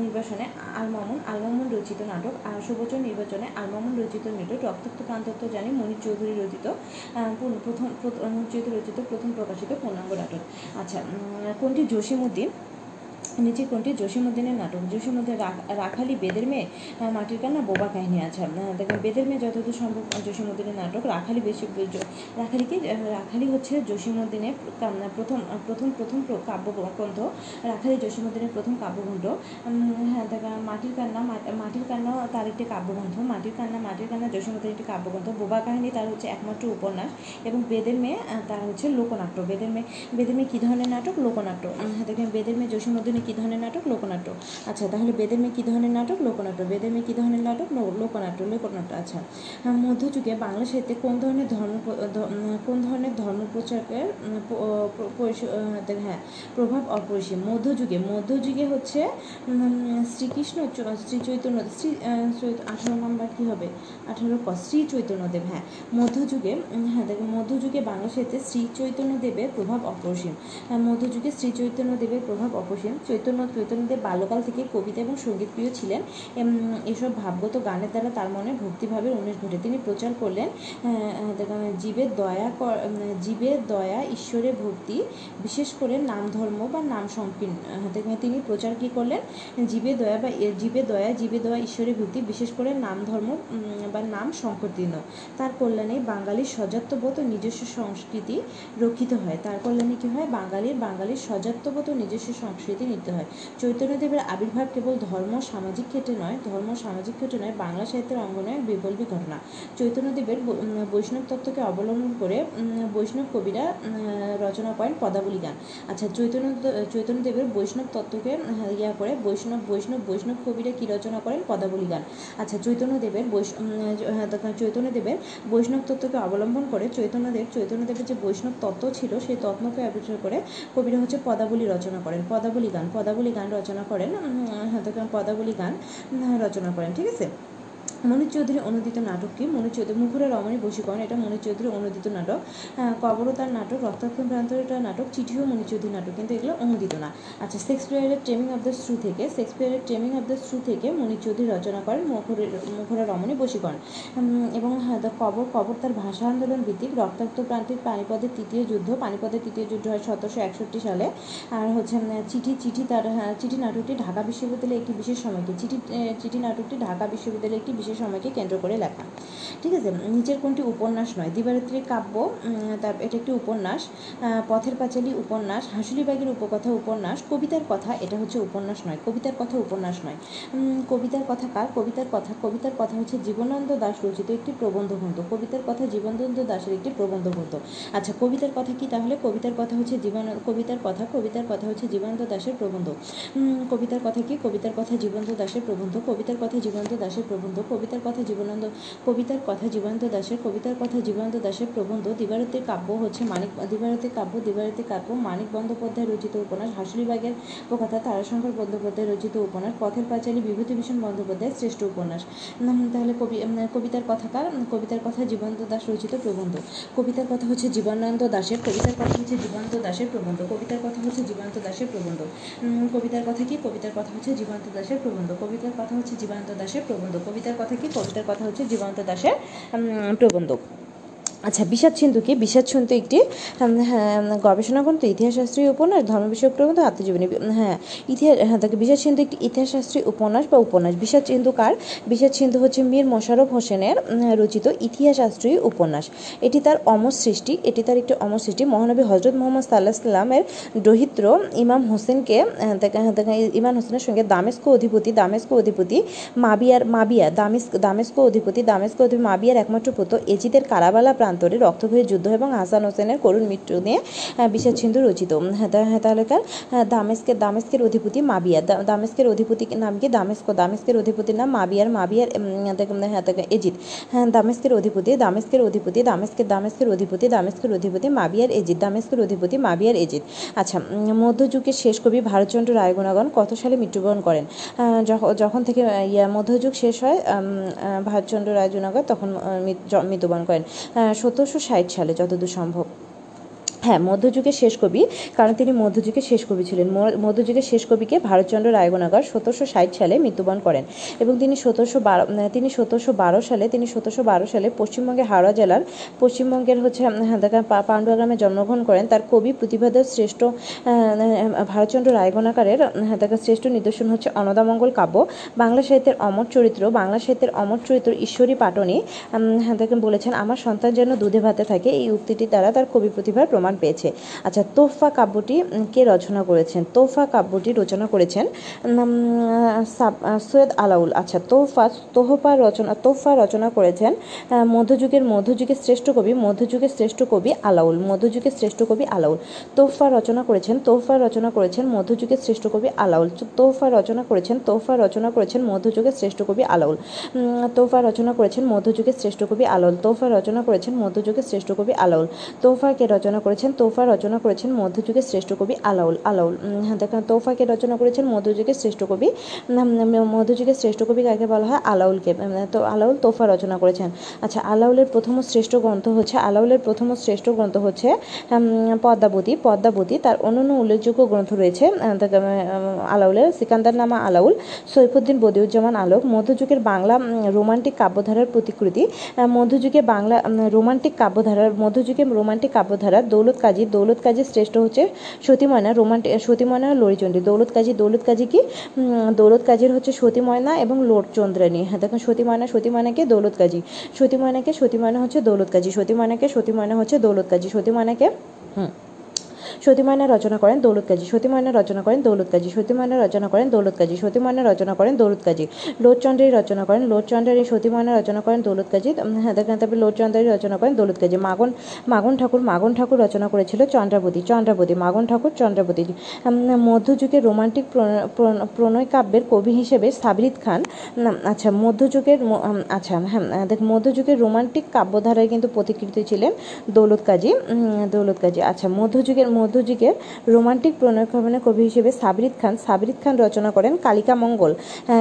নির্বাসনে আলমামুন আলমামুন রচিত নাটক। আর সুবচন নির্বাচনে আলমামুন রচিত নাটক। রক্তাক্ত প্রান্তত্ব জানি মনির চৌধুরী রচিত। প্রথম প্রথম- রচিত প্রথম প্রকাশিত পূর্ণাঙ্গ নাটক। আচ্ছা কোনটি জসিমুদ্দিন নিচে কোনটি জসিমুদ্দিনের নাটক। জসিমুদ্দিন রা- রাখালি বেদের মেয়ে মাটির কান্না বোবা কাহিনী আছে। দেখেন বেদের মেয়ে যতদূর সম্ভব আহ, জসিমুদ্দিনের নাটক রাখালি বেশি জ- রাখালি হচ্ছে জসিমুদ্দিনের কান্না প্রথম প্রথম প্রথম প্র- কাব্যগ্রন্থ। রাখালি জসিমুদ্দিনের প্রথম কাব্যগ্রন্থ। হ্যাঁ মাটির কান্না মাটির কান্না তার একটি কাব্যগ্রন্থ। মাটির কান্না মাটির কান্না জসিমুদ্দিনের একটি কাব্যগ্রন্থ। বোবা কাহিনী তার হচ্ছে একমাত্র উপন্যাস এবং বেদের মেয়ে তার হচ্ছে লোকনাট্য। বেদের মেয়ে বেদের মেয়ে কী ধরনের নাটক? লোকনাট্য। হ্যাঁ, দেখেন বেদের মেয়ে জসিমুদ্দিনে কী ধরনের নাটক? লোকনাট্য আচ্ছা তাহলে বেদের মেয়ে কী ধরনের নাটক? লোকনাট্য বেদের মেয়ে কী ধরনের নাটক? লোকনাট্য লোকনাট্য আচ্ছা। মধ্যযুগে বাংলা সাহিত্যে কোন ধরনের ধর্ম কোন ধরনের ধর্ম প্রচারকের দেখ- হ্যাঁ প্রভাব অপরিসীম? মধ্যযুগে। মধ্যযুগে হচ্ছে শ্রীকৃষ্ণ শ্রী চৈতন্য শ্রী আঠারো নম্বর কী হবে? আঠারো ক, শ্রী চৈতন্যদেব হ্যাঁ। মধ্যযুগে হ্যাঁ দেখুন মধ্যযুগে বাংলা সাহিত্যে শ্রী চৈতন্যদেবের প্রভাব অপরিসীম। মধ্যযুগে শ্রী চৈতন্যদেবের প্রভাব অপরিসীম। চৈতন্য, চৈতন্যদেব বাল্যকাল থেকে কবিতা এবং সংগীত প্রিয় ছিলেন। এসব ভাবগত গানের দ্বারা তার মনে ভক্তিভাবের উন্মেষ ঘটে। তিনি প্রচার করলেন জীবের দয়া জীবের দয়া ঈশ্বরের ভক্তি, বিশেষ করে নাম ধর্ম বা নাম সংকীর্ণ তিনি প্রচার কী করলেন? জীবে দয়া বা জীবে দয়া জীবে দয়া ঈশ্বরের ভক্তি, বিশেষ করে নাম ধর্ম বা নাম সংকীর্ণ। তার কল্যাণে বাঙালির সজাত্যবোধ ও নিজস্ব সংস্কৃতি রক্ষিত হয়। তার কল্যাণে কী হয়? বাঙালির বাঙালির সজাত্যবোধ ও নিজস্ব সংস্কৃতি নিতে হয়। চৈতন্যদেবের আবির্ভাব কেবল ধর্ম সামাজিক ক্ষেত্রে নয় ধর্ম সামাজিক ক্ষেত্রে নয় বাংলা সাহিত্যের অঙ্গনে বিপ্লবী ঘটনা চৈতন্যদেবের বৈষ্ণব তত্ত্বকে অবলম্বন করে বৈষ্ণব কবিরা রচনা করেন পদাবলী গান। আচ্ছা চৈতন্য চৈতন্যদেবের বৈষ্ণব তত্ত্বকে আহ, ইয়া করে বৈষ্ণব বৈষ্ণব বৈষ্ণব কবিরা কী রচনা করেন? পদাবলী গান। আচ্ছা চৈতন্যদেবের বৈষ উম, হ্যাঁ, চৈতন্যদেবের বৈষ্ণব তত্ত্বকে অবলম্বন করে চৈতন্যদেব চৈতন্যদেবের যে বৈষ্ণব তত্ত্ব ছিল সেই তত্ত্বকে আবিষ্কার করে কবিরা হচ্ছে পদাবলী রচনা করেন। পদাবলী গান। পদাবলী গান রচনা করেন পদাবলী গান রচনা করেন ঠিক আছে? মনোজ চৌধুরী অনুদিত নাটকটি মনোজ চৌধুরী মুখুরা রমণী বশীকরণ এটা মনোজ চৌধুরী অনুদিত নাটক। আহ, কবরতার নাটক রক্তাক্ষণ প্রান্তরটা নাটক চিঠিও মনোজ চৌধুরী নাটক কিন্তু এগুলো অনুদিত না। আচ্ছা শেক্সপিয়ারের ট্রেমিং অফ দ্য স্ট্রু থেকে শেক্সপিয়ারের ট্রেমিং অফ দ্য স্ট্রু থেকে মনোজ চৌধুরী রচনা করেন মুখুরের মুখুরা রমণী বশীকরণ। এবং হ্যাঁ, দ্য কবর কবর তার ভাষা আন্দোলন ভিত্তিক রক্তাক্ত প্রান্তিক পানিপদের তৃতীয় যুদ্ধ পানিপদের তৃতীয় যুদ্ধ হয় সতেরোশো একষট্টি সালে। আর হচ্ছে চিঠি চিঠি তার হ্যাঁ, চিঠি নাটকটি ঢাকা বিশ্ববিদ্যালয়ে একটি বিশেষ সময়কে চিঠি চিঠি নাটকটি ঢাকা বিশ্ববিদ্যালয়ে একটি বিশেষ সময়কে কেন্দ্র করে লেখা ঠিক আছে নিচের কোনটি উপন্যাস নয় দিবারাত্রি কাব্য তার এটা একটি উপন্যাস পথের পাঁচালী উপন্যাস হাঁসুলিবাগের উপকথা উপন্যাস কবিতার কথা এটা হচ্ছে উপন্যাস নয় কবিতার কথা উপন্যাস নয় কবিতার কথা কার কবিতার কথা কবিতার কথা হচ্ছে জীবনানন্দ দাস রচিত একটি প্রবন্ধ গ্রন্থ কবিতার কথা জীবনানন্দ দাশের একটি প্রবন্ধ গ্রন্থ আচ্ছা কবিতার কথা কি তাহলে কবিতার কথা হচ্ছে জীবন কবিতার কথা কবিতার কথা হচ্ছে জীবনানন্দ দাসের প্রবন্ধ কবিতার কথা কি কবিতার কথা জীবনানন্দ দাসের প্রবন্ধ কবিতার কথা জীবনানন্দ দাসের প্রবন্ধ কবিতার কথা জীবনানন্দ কবিতার কথা জীবনানন্দ দাসের কবিতার কথা জীবনানন্দ দাসের প্রবন্ধ দিবারতের কাব্য হচ্ছে মানিক দিবারতের কাব্য দিবারতের কাব্য মানিক বন্দ্যোপাধ্যায় রচিত উপন্যাস হাসুলিবাগের কথা তারাশঙ্কর বন্দ্যোপাধ্যায় রচিত উপন্যাস পথের পাঁচালী বিভূতিভূষণ বন্দ্যোপাধ্যায়ের শ্রেষ্ঠ উপন্যাস তাহলে কবি কবিতার কথা কার কবিতার কথা জীবনানন্দ দাস রচিত প্রবন্ধ কবিতার কথা হচ্ছে জীবনানন্দ দাসের কবিতার কথা হচ্ছে জীবনানন্দ দাসের প্রবন্ধ কবিতার কথা হচ্ছে জীবনানন্দ দাসের প্রবন্ধ কবিতার কথা কি কবিতার কথা হচ্ছে জীবনানন্দ দাসের প্রবন্ধ কবিতার কথা হচ্ছে জীবনানন্দ দাসের প্রবন্ধ কবিতার কথা কি কবিতার কথা হচ্ছে জীবন্ত দাশের প্রবন্ধক। প্রবন্ধ আচ্ছা বিষাদ সিন্ধু কি? বিষাদ সিন্ধু একটি হ্যাঁ, গবেষণা গ্রন্থ ইতিহাসশাস্ত্রীয় উপন্যাস ধর্ম বিষয়ক প্রবন্ধ আত্মজীবনী হ্যাঁ ইতিহাস হ্যাঁ তাকে বিষাদ সিন্ধু একটি ইতিহাসশাস্ত্রী উপন্যাস বা উপন্যাস। বিষাদ সিন্ধু কার? বিষাদ সিন্ধু হচ্ছে মীর মোশাররফ হোসেনের রচিত ইতিহাসশাস্ত্রী উপন্যাস। এটি তার অমর সৃষ্টি এটি তার একটি অমর সৃষ্টি মহানবী হজরত মোহাম্মদ সাল্লাহ সাল্লামের দহিত্র ইমাম হোসেনকে হ্যাঁ, তাকে ইমাম হোসেনের সঙ্গে দামেস্ক অধিপতি দামেস্ক অধিপতি মাবিয়ার মাবিয়া দামেস্ক দামেস্ক অধিপতি দামেস্ক অধিপতি মাবিয়ার একমাত্র পুত্র এজিদের কারাবালা প্রান্তরে রক্তক্ষয়ী যুদ্ধ এবং হাসান হোসেনের করুণ মৃত্যু নিয়ে আহ, সিন্ধু রচিত। হ্যাঁ হ্যাঁ, তাহলে কার? হ্যাঁ, দামেস্কের দামেস্কের অধিপতি মাবিয়া। দামেস্কের অধিপতি নাম কি? দামেস্ক দামেস্কের অধিপতির নাম মাবিয়ার। মাবিয়ার এজিদ। দামেস্কের অধিপতি দামেস্কের অধিপতি দামেস্কের দামেস্কের অধিপতি দামেস্কের অধিপতি মাবিয়ার এজিদ। দামেস্কের অধিপতি মাবিয়ার এজিদ। আচ্ছা মধ্যযুগের শেষ কবি ভারতচন্দ্র রায়গুণাগণ কত সালে মৃত্যুবরণ করেন? যখন থেকে মধ্যযুগ শেষ হয় ভারতচন্দ্র রায়গুণাগণ তখন মৃত্যুবরণ করেন। সতেরোশো ষাট সালে যতদূর সম্ভব হ্যাঁ মধ্যযুগের শেষ কবি কারণ তিনি মধ্যযুগের শেষ কবি ছিলেন। মধ্যযুগের শেষ কবিকে ভারতচন্দ্র রায়গণাগর সতেরোশো ষাট সালে মৃত্যুবরণ করেন এবং তিনি সতেরোশো বারো তিনি সতেরোশো বারো সালে তিনি সতেরোশো বারো সালে পশ্চিমবঙ্গের হাওড়া জেলার পশ্চিমবঙ্গের হচ্ছে উম, দেখা পা- পান্ডুয়া গ্রামে জন্মগ্রহণ করেন। তার কবি প্রতিভাদের শ্রেষ্ঠ ভারতচন্দ্র রায়গণাকারের হ্যাঁ, দেখা শ্রেষ্ঠ নিদর্শন হচ্ছে অনদামঙ্গল কাব্য বাংলা সাহিত্যের অমর চরিত্র বাংলা সাহিত্যের অমর চরিত্র ঈশ্বরী পাটনি তাকে বলেছেন আমার সন্তান যেন দুধে ভাতে থাকে। এই উক্তিটির দ্বারা তার কবি প্রতিভার প্রমাণ পেয়েছে। আচ্ছা তোফা কাব্যটি কে রচনা করেছেন? তোফা কাব্যটি রচনা করেছেন সৈয়দ আলাউল। আচ্ছা তোফা, তোহফা রচনা, তোফা রচনা করেছেন মধ্যযুগের মধ্যযুগের শ্রেষ্ঠ কবি, মধ্যযুগের শ্রেষ্ঠ কবি আলাউল, মধ্যযুগের শ্রেষ্ঠ কবি আলাউল। তোফা রচনা করেছেন, তোফা রচনা করেছেন, মধ্যযুগের শ্রেষ্ঠ কবি আলাউল। তোফা রচনা করেছেন, তোফা রচনা করেছেন, মধ্যযুগের শ্রেষ্ঠ কবি আলাউল। তোফা রচনা করেছেন, মধ্যযুগের শ্রেষ্ঠ কবি আলাউল। তোফা রচনা করেছেন, মধ্যযুগের শ্রেষ্ঠ কবি আলাউল। তোফা কে রচনা করেছেন করেছেন তোফা, রচনা করেছেন মধ্যযুগের শ্রেষ্ঠ কবি আলাউল আলাউল হ্যাঁ দেখেন, তোফাকে রচনা করেছেন মধ্যযুগের শ্রেষ্ঠ কবি মধ্যযুগের শ্রেষ্ঠ কবি কাকে বলা হয়? আলাউলকে তো আলাউল তোফা রচনা করেছেন। আচ্ছা আলাউলের প্রথম শ্রেষ্ঠ গ্রন্থ হচ্ছে, আলাউলের প্রথম শ্রেষ্ঠ গ্রন্থ হচ্ছে পদ্মাবতী পদ্মাবতী, তার অন্যান্য উল্লেখযোগ্য গ্রন্থ রয়েছে আলাউলের সিকান্দার নামা আলাউল, সৈফুদ্দিন বদিউজ্জামান আলোক, মধ্যযুগের বাংলা রোমান্টিক কাব্যধারার প্রতিকৃতি মধ্যযুগে বাংলা রোমান্টিক কাব্যধারার, মধ্যযুগে রোমান্টিক কাব্যধারা দৌলত কাজী দৌলত কাজী শ্রেষ্ঠ হচ্ছে সতীময়না রোমান্টিক সতীময়না লরিচণ্ডী দৌলত কাজী দৌলত কাজী কি? দৌলত কাজীর হচ্ছে সতীময়না এবং লোটচন্দ্রানী হ্যাঁ দেখুন, সতীময়না, সতীময়নাকে দৌলত কাজী সতীময়নাকে সতীময়না হচ্ছে দৌলত কাজী সতীময়নাকে সতীময়না হচ্ছে দৌলত কাজী সতীময়নাকে, হুম সতীময়না রচনা করেন দৌলত কাজী। সতীময়না রচনা করেন দৌলত কাজী। সতীময়না রচনা করেন দৌলত কাজী। সতীময়না রচনা করেন দৌলত কাজী। লোটচন্দ্রী রচনা করেন লোটচন্দ্রের সতীময়না রচনা করেন দৌলত কাজী। হ্যাঁ তারপরে লোটচন্দ্রী রচনা করেন দৌলত কাজী। মাগন মাগন ঠাকুর মাগন ঠাকুর রচনা করেছিল চন্দ্রাবতী চন্দ্রাবতী, মাগন ঠাকুর, চন্দ্রাবতী। মধ্যযুগের রোমান্টিক প্রণ- প্রণ- প্রণয় কাব্যের কবি হিসেবে সাবরিদ খান। আচ্ছা মধ্যযুগের আচ্ছা হ্যাঁ দেখ, মধ্যযুগের রোমান্টিক কাব্যধারায় কিন্তু প্রতিকৃতি ছিলেন দৌলত কাজী। দৌলত কাজী। আচ্ছা মধ্যযুগের মধ্যযুগের রোমান্টিক প্রণয়ক্ষমনের কবি হিসেবে সাবরিদ খান সাবরিদ খান রচনা করেন কালিকা মঙ্গল।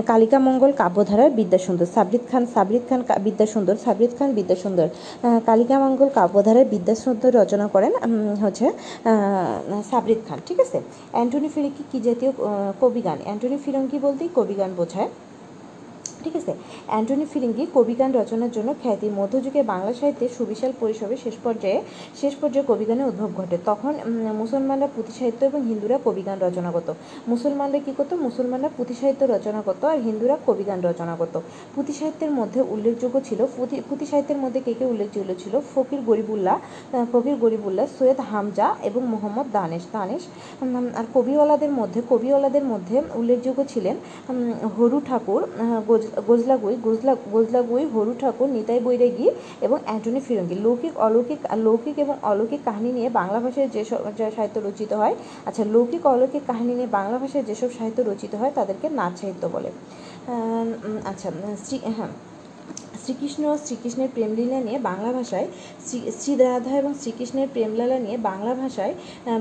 কালিকা মঙ্গল কাব্যধারার বিদ্যাসুন্দর সাবরিদ খান সাবরিদ খান বিদ্যাসুন্দর সাবরিদ খান বিদ্যাসুন্দর কালিকা মঙ্গল কাব্যধারার বিদ্যাসুন্দর রচনা করেন হচ্ছে আহ, সাবরিদ খান ঠিক আছে? অ্যান্টনি ফিরিঙ্গি কি জাতীয় কবিগান অ্যান্টনি ফিরঙ্গি বলতেই কবিগান বোঝায়। ঠিক আছে? অ্যান্টনি ফিরিঙ্গি কবিগান রচনার জন্য খ্যাতি। মধ্যযুগে বাংলা সাহিত্যের সুবিশাল পরিসরে শেষ পর্যায়ে শেষ পর্যায়ে কবিগানের উদ্ভব ঘটে। তখন মুসলমানরা পুঁথি সাহিত্য এবং হিন্দুরা কবিগান রচনা করত। মুসলমানরা কী করতো? মুসলমানরা পুঁথি সাহিত্য রচনা করতো আর হিন্দুরা কবিগান রচনা করতো। পুঁথি সাহিত্যের মধ্যে উল্লেখযোগ্য ছিল, পুঁথি পুঁথি সাহিত্যের মধ্যে কে কে উল্লেখযোগ্য ছিল? ফকির গরিবুল্লাহ ফকির গরিবুল্লাহ, সৈয়দ হামজা এবং মোহাম্মদ দানেশ। দানেশ আর কবিওয়ালাদের মধ্যে কবিওয়ালাদের মধ্যে উল্লেখযোগ্য ছিলেন হরু ঠাকুর গোজলাগুই, গোজলা, গোজলাগুই, হরু ঠাকুর, নিতাই বৈরাগী এবং অ্যান্টনি ফিরঙ্গি। লৌকিক, অলৌকিক, লৌকিক এবং অলৌকিক কাহিনী নিয়ে বাংলা ভাষায় যে সাহিত্য রচিত হয় আচ্ছা লৌকিক, অলৌকিক কাহিনী নিয়ে বাংলা ভাষায় যেসব সাহিত্য রচিত হয়, তাদেরকে নাচ সাহিত্য বলে। আচ্ছা শ্রী হ্যাঁ শ্রীকৃষ্ণ ও শ্রীকৃষ্ণের প্রেমলীলা নিয়ে বাংলা ভাষায় শ্রী শ্রী রাধা এবং শ্রীকৃষ্ণের প্রেমলীলা নিয়ে বাংলা ভাষায়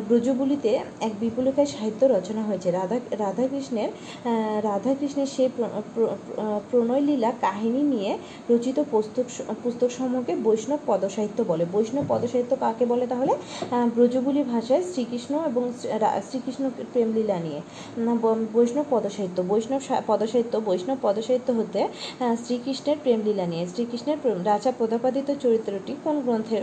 ব্রজবুলিতে এক বিপুলকায় সাহিত্য রচনা হয়েছে। রাধা রাধাকৃষ্ণের রাধাকৃষ্ণের সেই প্রণয়লীলা কাহিনী নিয়ে রচিত পুস্তক পুস্তক সমূহকে বৈষ্ণব পদসাহিত্য বলে। বৈষ্ণব পদসাহিত্য কাকে বলে তাহলে? ব্রজবুলি ভাষায় শ্রীকৃষ্ণ এবং শ্রীকৃষ্ণ প্রেমলীলা নিয়ে। বৈষ্ণব পদসাহিত্য। বৈষ্ণব পদসাহিত্য বৈষ্ণব পদসাহিত্য হতে শ্রীকৃষ্ণের প্রেমলীলা নিয়ে। শ্রীকৃষ্ণের রাজা প্রতাপাদিত চরিত্রটি কোন গ্রন্থের?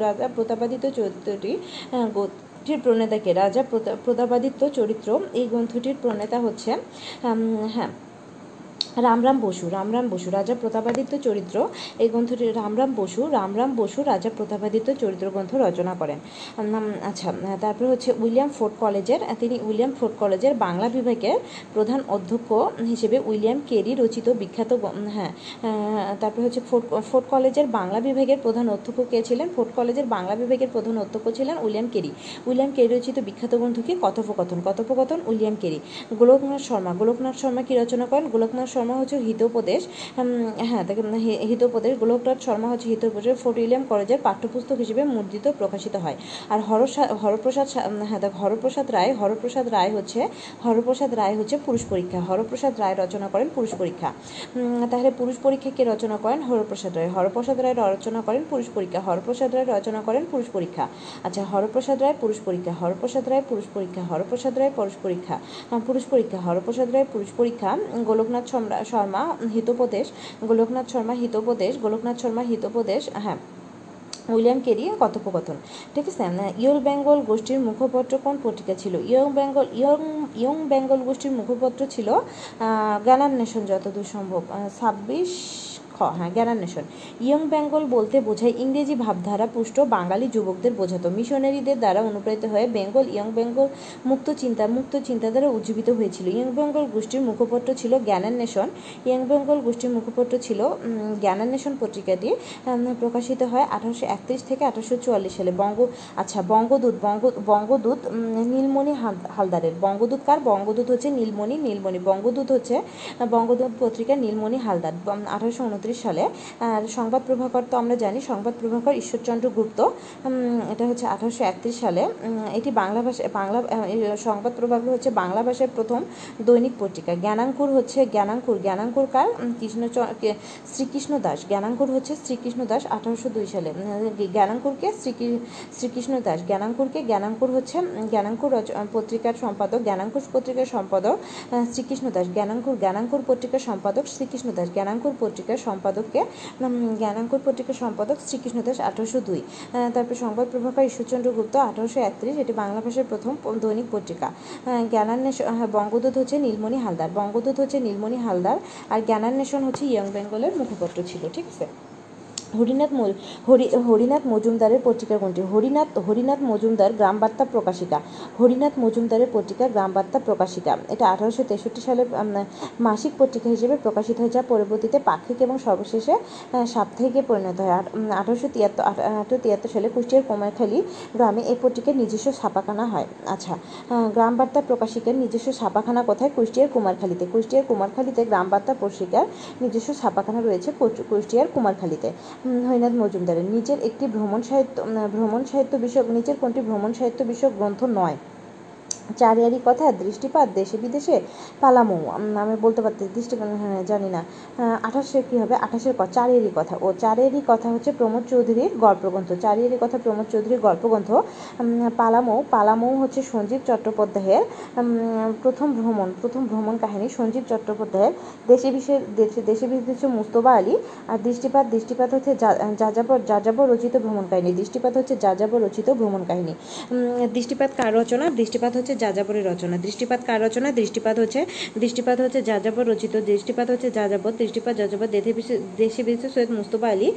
রাজা প্রতাপাদিত চরিত্রটি গ্রন্থটির প্রণেতাকে। রাজা প্রতা- প্রতাপাদিত্য চরিত্র, এই গ্রন্থটির প্রণেতা হচ্ছে হ্যাঁ রামরাম বসু রামরাম বসু, রাজা প্রতাপাদিত্য চরিত্র। এই গ্রন্থটি রামরাম বসু রামরাম বসু, রাজা প্রতাপাদিত্য চরিত্র গ্রন্থ রচনা করেন। আচ্ছা তারপরে হচ্ছে উইলিয়াম ফোর্ট কলেজের, তিনি উইলিয়াম ফোর্ট কলেজের বাংলা বিভাগের প্রধান অধ্যক্ষ হিসেবে উইলিয়াম কেরি রচিত বিখ্যাত হ্যাঁ তারপরে হচ্ছে ফোর্ট ফোর্ট কলেজের বাংলা বিভাগের প্রধান অধ্যক্ষ কে ছিলেন? ফোর্ট কলেজের বাংলা বিভাগের প্রধান অধ্যক্ষ ছিলেন উইলিয়াম কেরি। উইলিয়াম কেরি রচিত বিখ্যাত গ্রন্থ কি? কথোপকথন। কথোপকথন উইলিয়াম কেরি। গোলকনাথ শর্মা গোলকনাথ শর্মা কি রচনা করেন? গোলকনাথ শর্মা হচ্ছে হিতোপদেশ হ্যাঁ দেখেন, হি- হিতোপদেশ গোলকনাথ শর্মা হচ্ছে হিতোপদেশ ফোর্ট উইলিয়াম কলেজের পাঠ্যপুস্তক হিসেবে মুদ্রিত, প্রকাশিত হয়। আর হরসা- হরপ্রসাদ হ্যাঁ দেখ, হরপ্রসাদ রায় হরপ্রসাদ রায় হচ্ছে, হরপ্রসাদ রায় হচ্ছে পুরুষ পরীক্ষা, হরপ্রসাদ রায় রচনা করেন পুরুষ পরীক্ষা। তাহলে পুরুষ পরীক্ষা কে রচনা করেন? হরপ্রসাদ রায় হরপ্রসাদ রায় রচনা করেন পুরুষ পরীক্ষা, হরপ্রসাদ রায় রচনা করেন পুরুষ পরীক্ষা। আচ্ছা হরপ্রসাদ রায় পুরুষ পরীক্ষা, হরপ্রসাদ রায় পুরুষ পরীক্ষা, হরপ্রসাদ রায় পুরুষ পরীক্ষা পুরুষ পরীক্ষা, হরপ্রসাদ রায় পুরুষ পরীক্ষা, গোলকনাথ সম্রা- শর্মা, হিতোপদেশ, গোলকনাথ শর্মা, হিতোপদেশ, গোলকনাথ শর্মা, হিতোপদেশ হ্যাঁ উইলিয়াম কেরি, কথোপকথন। ঠিক আছে ইয়ং বেঙ্গল গোষ্ঠীর মুখপত্র কোন পত্রিকা ছিল? Young Bengal, Young Young Bengal গোষ্ঠীর মুখপত্র ছিল জ্ঞানার নেশন যতদূর সম্ভব ছাব্বিশ খ হ্যাঁ জ্ঞানান্বেষণ। ইয়ং বেঙ্গল বলতে বোঝায় ইংরেজি ভাবধারা পুষ্ট, বাঙালি যুবকদের বোঝাতো। মিশনারিদের দ্বারা অনুপ্রাণিত হয়ে বেঙ্গল, ইয়ং বেঙ্গল মুক্ত চিন্তা মুক্ত চিন্তা দ্বারা উজ্জীবিত হয়েছিল। ইয়ং বেঙ্গল গোষ্ঠীর মুখপত্র ছিল জ্ঞানান্বেষণ। ইয়ং বেঙ্গল গোষ্ঠীর মুখপত্র ছিল জ্ঞানান্বেষণ পত্রিকাটি প্রকাশিত হয় আঠারোশো একত্রিশ থেকে আঠারোশো চুয়াল্লিশ সালে। বঙ্গ আচ্ছা বঙ্গদূত, বঙ্গ, বঙ্গদূত নীলমণি হাল- হালদারের। বঙ্গদূত কার? বঙ্গদূত হচ্ছে নীলমণি নীলমণি। বঙ্গদূত হচ্ছে, বঙ্গদূত পত্রিকা নীলমণি হালদার। আঠারোশো উনত্রিশ সালে। সংবাদ প্রভাকর তো আমরা জানি সংবাদ প্রভাকর ঈশ্বরচন্দ্র গুপ্ত। এটা হচ্ছে আঠারোশো একত্রিশ সালে। এটি বাংলা ভাষা বাংলা সংবাদ প্রভাকর হচ্ছে বাংলা ভাষার প্রথম দৈনিক পত্রিকা। জ্ঞানাঙ্কুর হচ্ছে জ্ঞানাঙ্কুর। জ্ঞানাঙ্কুর কার? উম, কৃষ্ণচ- কে- শ্রীকৃষ্ণ দাস। জ্ঞানাঙ্কুর হচ্ছে শ্রীকৃষ্ণ দাস আঠারোশো দুই সালে। জ্ঞানাঙ্কুরকে শ্রী- শ্রীকৃষ্ণ দাস। জ্ঞানাঙ্কুরকে জ্ঞানাঙ্কুর হচ্ছে জ্ঞানাঙ্কুর পত্রিকার সম্পাদক। জ্ঞানাঙ্কুর পত্রিকার সম্পাদক শ্রীকৃষ্ণ দাস। জ্ঞানাঙ্কুর জ্ঞানাঙ্কুর পত্রিকার সম্পাদক শ্রীকৃষ্ণ দাস। জ্ঞানাঙ্কুর পত্রিকার সম্পাদককে জ্ঞানাঙ্কুর পত্রিকার সম্পাদক শ্রীকৃষ্ণ দাস আঠারোশো দুই। তারপর সংবাদ প্রভাকর ঈশ্বরচন্দ্র গুপ্ত আঠারোশো একত্রিশ, এটি বাংলা ভাষার প্রথম দৈনিক পত্রিকা। জ্ঞানান্বেষণ বঙ্গদূত হচ্ছে নীলমণি হালদার। বঙ্গদূত হচ্ছে নীলমণি হালদার আর জ্ঞানান্বেষণ হচ্ছে ইয়ং বেঙ্গলের মুখপত্র ছিল, ঠিক আছে? হরিনাথ হরি হরিনাথ মজুমদারের পত্রিকা কোনটি? হরিনাথ হরিনাথ মজুমদার গ্রাম বার্তা প্রকাশিকা। হরিনাথ মজুমদারের পত্রিকা গ্রাম বার্তা প্রকাশিকা। এটা আঠারোশো তেষট্টি সালে মাসিক পত্রিকা হিসেবে প্রকাশিত হয় যা পরবর্তীতে পাক্ষিক এবং সর্বশেষে সাপ্তাহিকে পরিণত হয়। আঠারোশো তিয়াত্তর আঠারোশো তিয়াত্তর সালে কুষ্টিয়ার কুমারখালী গ্রামে এই পত্রিকার নিজস্ব ছাপাখানা হয়। আচ্ছা আহ, গ্রাম বার্তা প্রকাশিকার নিজস্ব ছাপাখানা কোথায়? কুষ্টিয়ার কুমারখালীতে। কুষ্টিয়ার কুমারখালীতে গ্রাম বার্তা পত্রিকার নিজস্ব ছাপাখানা রয়েছে কুষ্টিয়ার কুমারখালীতে। হরিনাথ মজুমদারের। নিজের একটি ভ্রমণ সাহিত্য ভ্রমণ সাহিত্য বিষয়ক, নিজের কোনটি ভ্রমণ সাহিত্য বিষয়ক গ্রন্থ নয়। চারিয়ারি কথা দৃষ্টিপাত দেশে বিদেশে পালামু আমি বলতে পারতে দৃষ্টি হ্যাঁ, জানি না। আঠাশে কী হবে? আঠাশের কথা চারিয়ারি কথা। ও চারিয়ারি কথা হচ্ছে প্রমোদ চৌধুরীর গল্পগ্রন্থ। চারিয়ারি কথা প্রমোদ চৌধুরীর গল্পগ্রন্থ পালামৌ। পালামৌ হচ্ছে সঞ্জীব চট্টোপাধ্যায়ের প্রথম ভ্রমণ প্রথম ভ্রমণ কাহিনী। সঞ্জীব চট্টোপাধ্যায়ের দেশে বিশেষ দেশে দেশে বিদেশে মুস্তফা আলী আর দৃষ্টিপাত দৃষ্টিপাত হচ্ছে যা- যাযাবর যাযাবর রচিত ভ্রমণ কাহিনী। দৃষ্টিপাত হচ্ছে যাযাবর রচিত ভ্রমণ কাহিনী। দৃষ্টিপাত কার রচনা? দৃষ্টিপাত হচ্ছে যাযাবরের রচনা। দৃষ্টিপাত কার রচনা? দৃষ্টিপাত হচ্ছে দৃষ্টিপাত হচ্ছে যাযাবর রচিত। দৃষ্টিপাত হচ্ছে যাযাবর। দৃষ্টিপাত যাযাবর দেশে দেশে বিদেশে সৈয়দ মুস্তফা আলী।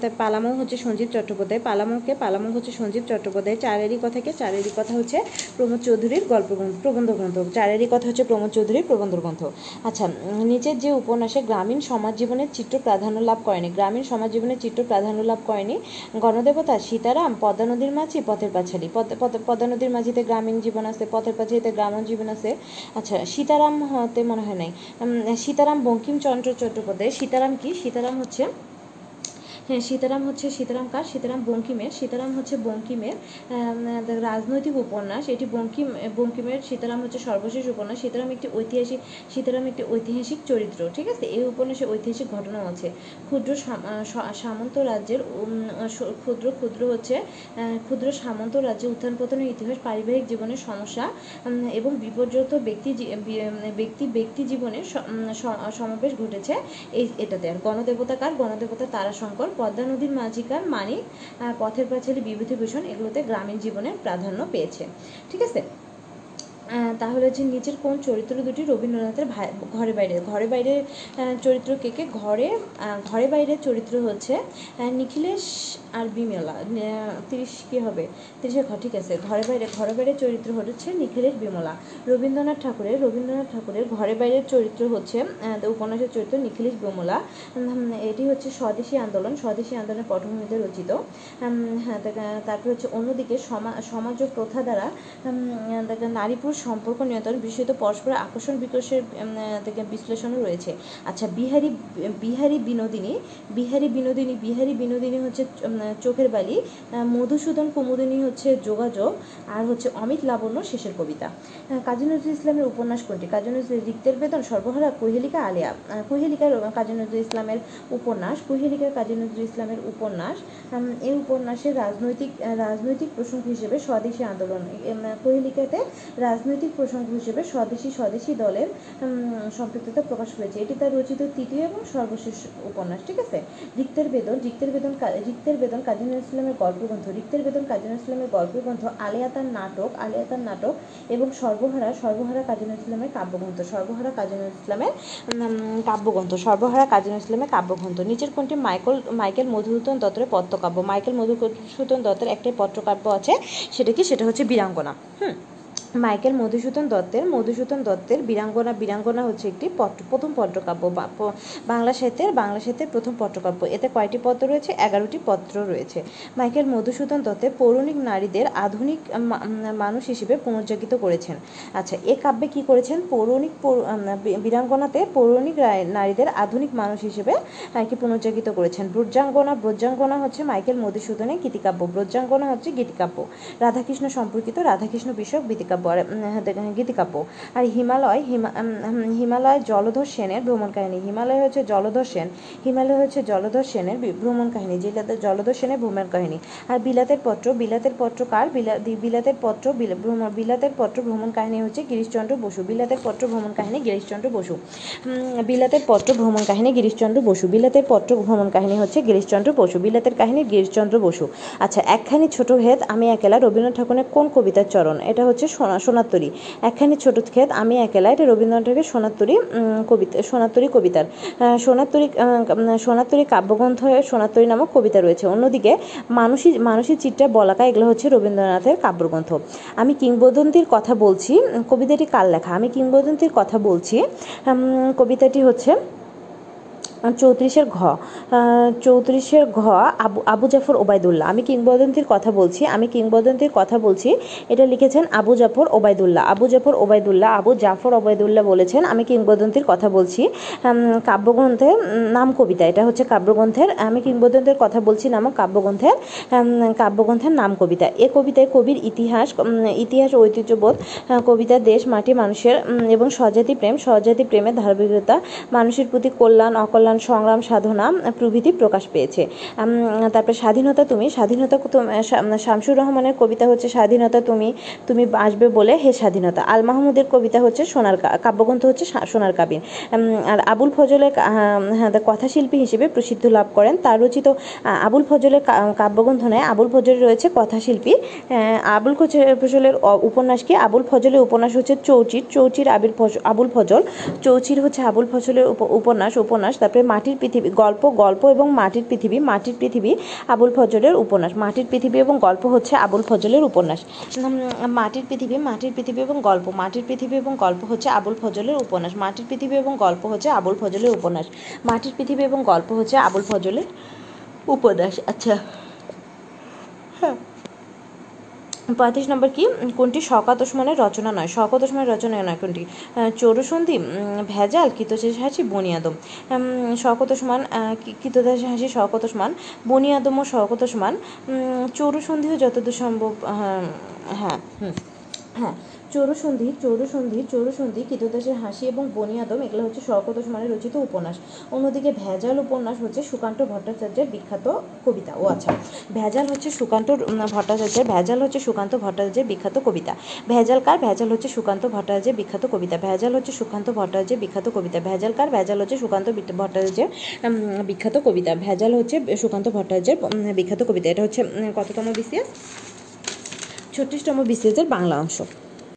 তার পালামৌ হচ্ছে সঞ্জীব চট্টোপাধ্যায়। পালামৌকে পালামৌ হচ্ছে সঞ্জীব চট্টোপাধ্যায়। চারেরই কথাকে চারেরই কথা হচ্ছে প্রমোদ চৌধুরীর গল্প প্রবন্ধ গ্রন্থ। চারেরই কথা হচ্ছে প্রমোদ চৌধুরীর প্রবন্ধ গ্রন্থ। আচ্ছা নিচের যে উপন্যাসে গ্রামীণ সমাজ জীবনের চিত্র প্রাধান্য লাভ করেনি। গ্রামীণ সমাজ জীবনের চিত্র প্রাধান্য লাভ করেনি। গণদেবতা, সীতারাম, পদ্মা নদীর মাঝি, পথের পাঁচালী। পদ- পদ- পদ্মা নদীর মাঝিতে গ্রামীণ জীবন আছে, পথের পাঁচালীতে গ্রামীণ জীবন আছে। আচ্ছা সীতারাম হতে মনে হয় নাই। সীতারাম বঙ্কিমচন্দ্র চট্টোপাধ্যায়, সীতারাম কি? সীতারাম হচ্ছে হ্যাঁ সীতারাম হচ্ছে সীতারাম কার? সীতারাম বঙ্কিমের। সীতারাম হচ্ছে বঙ্কিমের রাজনৈতিক উপন্যাস। এটি বঙ্কিম, বঙ্কিমের সীতারাম হচ্ছে সর্বশেষ উপন্যাস। সীতারাম একটি ঐতিহাসিক, সীতারাম একটি ঐতিহাসিক চরিত্র, ঠিক আছে? এই উপন্যাসে ঐতিহাসিক ঘটনাও আছে। ক্ষুদ্র সামন্ত রাজ্যের ক্ষুদ্র ক্ষুদ্র হচ্ছে ক্ষুদ্র সামন্ত রাজ্যে উত্থান পতনের ইতিহাস, পারিবারিক জীবনের সমস্যা এবং বিপর্যত ব্যক্তি ব্যক্তি ব্যক্তি জীবনের সমাবেশ ঘটেছে এই, এটাতে। আর গণদেবতা কার? গণদেবতা তারাশঙ্কর। পদ্মা নদীর মাঝিকার মানিক পথের পাঁচালী বিভূতিভূষণ এগুলোতে গ্রামীণ জীবনের প্রাধান্য পেয়েছে। ঠিক আছে? তাহলে যে নিচের কোন চরিত্র দুটি রবীন্দ্রনাথের ঘরে বাইরে ঘরে বাইরে চরিত্র কে কে? ঘরে ঘরে বাইরের চরিত্র হচ্ছে নিখিলেশ আর বিমলা তিরিশ কী হবে? তিরিশে ঘর, ঠিক আছে। ঘরে বাইরে, ঘরে বাইরের চরিত্র হচ্ছে নিখিলেশ, বিমলা। রবীন্দ্রনাথ ঠাকুরের রবীন্দ্রনাথ ঠাকুরের ঘরে বাইরের চরিত্র হচ্ছে উপন্যাসের চরিত্র নিখিলেশ, বিমলা। এটি হচ্ছে স্বদেশী আন্দোলন, স্বদেশী আন্দোলনের পটভূমিতে রচিত। হ্যাঁ তারপর হচ্ছে অন্যদিকে সমা সমাজ ও প্রথা দ্বারা নারী পুরুষ সম্পর্ক নিয়ন্ত্রণ বিষয়ত পরস্পর আকর্ষণ বিকশের থেকে বিশ্লেষণও রয়েছে। আচ্ছা বিহারি বিহারি বিনোদিনী বিহারি বিনোদিনী বিহারি বিনোদিনী হচ্ছে চোখের বালি মধুসূদন কুমুদিনী হচ্ছে যোগাযোগ, আর হচ্ছে অমিত লাবণ্য শেষের কবিতা। কাজী নজরুল ইসলামের উপন্যাস কোনটি? কাজী নজরুল রিক্তের বেতন সর্বহারা কুহেলিকা আলিয়া। কুহেলিকার কাজী নজরুল ইসলামের উপন্যাস, কুহেলিকার, কাজী নজরুল ইসলামের উপন্যাস এই উপন্যাসের রাজনৈতিক রাজনৈতিক প্রসঙ্গ হিসেবে স্বদেশী আন্দোলন কুহেলিকাতে কোহেলিকাতে রাজনৈতিক প্রসঙ্গ হিসেবে স্বদেশী স্বদেশী দলের সম্পৃক্ততা প্রকাশ করেছে। এটি তার রচিত তৃতীয় এবং সর্বশেষ উপন্যাস, ঠিক আছে? রিক্তের বেদন রিক্তের বেদন রিক্তের বেদন কাজী নজরুল ইসলামের গল্পগ্রন্থ, রিক্তের বেদন কাজী নজরুল ইসলামের গল্পগ্রন্থ আলিয়াতার নাটক আলিয়াতার নাটক এবং সর্বহারা সর্বহারা কাজী নজরুল ইসলামের কাব্যগ্রন্থ, সর্বহারা কাজী নজরুল ইসলামের কাব্যগ্রন্থ, সর্বহারা কাজী নজরুল ইসলামের কাব্যগ্রন্থ। নিচের কোনটি মাইকেল মাইকেল মধুসূদন দত্তের পত্রকাব্য। মাইকেল মধুসূদন দত্তের একটাই পত্রকাব্য আছে, সেটা কি? সেটা হচ্ছে বীরাঙ্গনা। হুম। মাইকেল মধুসূদন দত্তের মধুসূদন দত্তের বীরাঙ্গনা বীরাঙ্গনা হচ্ছে একটি পত্র প্রথম পত্রকাব্য বা- বাংলা সাহিত্যের বাংলা সাহিত্যের প্রথম পত্রকাব্য এতে কয়টি পত্র রয়েছে? এগারোটি পত্র রয়েছে। মাইকেল মধুসূদন দত্তের পৌরাণিক নারীদের আধুনিক মানুষ হিসেবে পুনর্জাগিত করেছেন। আচ্ছা এ কাব্যে কি করেছেন? পৌরাণিক বীরাঙ্গনাতে পৌরাণিক নারীদের আধুনিক মানুষ হিসেবে কি পুনর্জাগিত করেছেন? ব্রজাঙ্গনা ব্রজাঙ্গনা হচ্ছে মাইকেল মধুসূদনের গীতিকাব্য। ব্রজাঙ্গনা হচ্ছে গীতিকাব্য। রাধাকৃষ্ণ সম্পর্কিত, রাধাকৃষ্ণ বিষয়ক গীতিকাব্য। উম, হ্যাঁ, গীতিকাব্য। আর হিমালয় হিমালয় জলধর সেনের ভ্রমণ কাহিনী। হিমালয় হচ্ছে জলধর সেন হিমালয় হচ্ছে জলধর সেনের ভ্রমণ কাহিনী যেটাতে জলধর সেনের ভ্রমণ কাহিনী। আর বিলাতের পত্র বিলাতের পত্র কার? বিলা- বিলাতের পত্র বিলাতের পত্র ভ্রমণ কাহিনী হচ্ছে গিরিশচন্দ্র বসু। বিলাতের পত্র ভ্রমণ কাহিনী গিরিশচন্দ্র বসু। বিলাতের পত্র ভ্রমণ কাহিনী গিরিশচন্দ্র বসু। বিলাতের পত্র ভ্রমণ কাহিনী হচ্ছে গিরিশচন্দ্র বসু। বিলাতের কাহিনী গিরিশচন্দ্র বসু। আচ্ছা একখানি ছোট ভেদ আমি একেলা রবীন্দ্রনাথ ঠাকুরের কোন কবিতার চরণ? এটা হচ্ছে সোনা- সোনাত্তরী একখানি ছোট ক্ষেত, আমি একেলা এটা রবীন্দ্রনাথ ঠাকুরের সোনাত্তরী কবিতা সোনাত্তরী কবিতার। সোনাত্তরী সোনাত্তরী কাব্যগ্রন্থে সোনাত্তরী নামক কবিতা রয়েছে। অন্যদিকে মানুষই মানুষের চিত্রা বলাকা, এগুলো হচ্ছে রবীন্দ্রনাথের কাব্যগ্রন্থ। আমি কিংবদন্তির কথা বলছি, কবিতাটি কার লেখা? আমি কিংবদন্তির কথা বলছি কবিতাটি হচ্ছে চৌত্রিশের ঘ। চৌত্রিশের ঘ আবু আবু জাফর ওবায়দুল্লাহ। আমি কিংবদন্তির কথা বলছি, আমি কিংবদন্তির কথা বলছি। এটা লিখেছেন আবু জাফর ওবায়দুল্লাহ। আবু জাফর ওবায়দুল্লাহ, আবু জাফর ওবায়দুল্লাহ বলেছেন, আমি কিংবদন্তির কথা বলছি। কাব্যগ্রন্থের নাম কবিতা, এটা হচ্ছে কাব্যগ্রন্থের, আমি কিংবদন্তির কথা বলছি নামক কাব্যগ্রন্থের কাব্যগ্রন্থের নাম কবিতা। এ কবিতায় কবির ইতিহাস ইতিহাস ঐতিহ্যবোধ কবিতা, দেশ, মাটি, মানুষের এবং স্বজাতি প্রেম, স্বজাতি প্রেমের ধারাবাহিকতা, মানুষের প্রতি কল্যাণ, অকল্যাণ সংগ্রাম সাধনা প্রভৃতি প্রকাশ পেয়েছে। তারপরে স্বাধীনতা তুমি স্বাধীনতা শামসুর রহমানের কবিতা হচ্ছে স্বাধীনতা তুমি তুমি আসবে বলে হে স্বাধীনতা। আল মাহমুদের কবিতা হচ্ছে সোনার কাব্যগ্রন্থ হচ্ছে সোনার কাবিন। আর আবুল ফজলের হ্যাঁ, কথাশিল্পী হিসেবে প্রসিদ্ধ লাভ করেন। তার রচিত আবুল ফজলের কা- কাব্যগ্রন্থ নয় আবুল ফজলের রয়েছে কথাশিল্পী আবুল ফজলের উপন্যাস কি? আবুল ফজলের উপন্যাস হচ্ছে চৌচির চৌচির আবির আবুল ফজল চৌচির হচ্ছে আবুল ফজলের উপ- উপন্যাস উপন্যাস তারপরে মাটির পৃথিবী, গল্প গল্প এবং মাটির পৃথিবী মাটির পৃথিবী আবুল ফজলের উপন্যাস, মাটির পৃথিবী এবং গল্প হচ্ছে আবুল ফজলের উপন্যাস। মাটির পৃথিবী মাটির পৃথিবী এবং গল্প, মাটির পৃথিবী এবং গল্প হচ্ছে আবুল ফজলের উপন্যাস, মাটির পৃথিবী এবং গল্প হচ্ছে আবুল ফজলের উপন্যাস। মাটির পৃথিবী এবং গল্প হচ্ছে আবুল ফজলের উপন্যাস। আচ্ছা। হ্যাঁ। পঁয়ত্রিশ নম্বর কি? কোনটি শকাত ওসমানের রচনা নয়? শকাত ওসমানের রচনা নয় কোনটি? চরুসন্ধি ভেজাল কিতশেষ হাসি বনিয়াদম শকত ওসমান কিতদাস হাসি শকত ওসমান বনিয়াদম ও শকত ওসমান চৌরসন্ধিও যতদূর সম্ভব হ্যাঁ হ্যাঁ হ্যাঁ। চৌরসন্ধি চৌরসন্ধি চৌরসন্ধি কীতদাসের হাসি এবং বনিয়াদম এগুলো হচ্ছে শওকত ওসমানের রচিত উপন্যাস। অন্যদিকে ভেজাল উপন্যাস হচ্ছে সুকান্ত ভট্টাচার্যের বিখ্যাত কবিতা। ও আচ্ছা ভেজাল হচ্ছে সুকান্ত ভট্টাচার্যের, ভেজাল হচ্ছে সুকান্ত ভট্টাচার্যের বিখ্যাত কবিতা। ভেজাল কার? ভেজাল হচ্ছে সুকান্ত ভট্টাচার্যের বিখ্যাত কবিতা। ভেজাল হচ্ছে সুকান্ত ভট্টাচার্যের বিখ্যাত কবিতা। ভেজাল কার? ভেজাল হচ্ছে সুকান্ত ভট্টাচার্যের বিখ্যাত কবিতা। ভেজাল হচ্ছে সুকান্ত ভট্টাচার্যের বিখ্যাত কবিতা। এটা হচ্ছে কততম বিসিএস? ছত্রিশতম বিসিএসের বাংলা অংশ।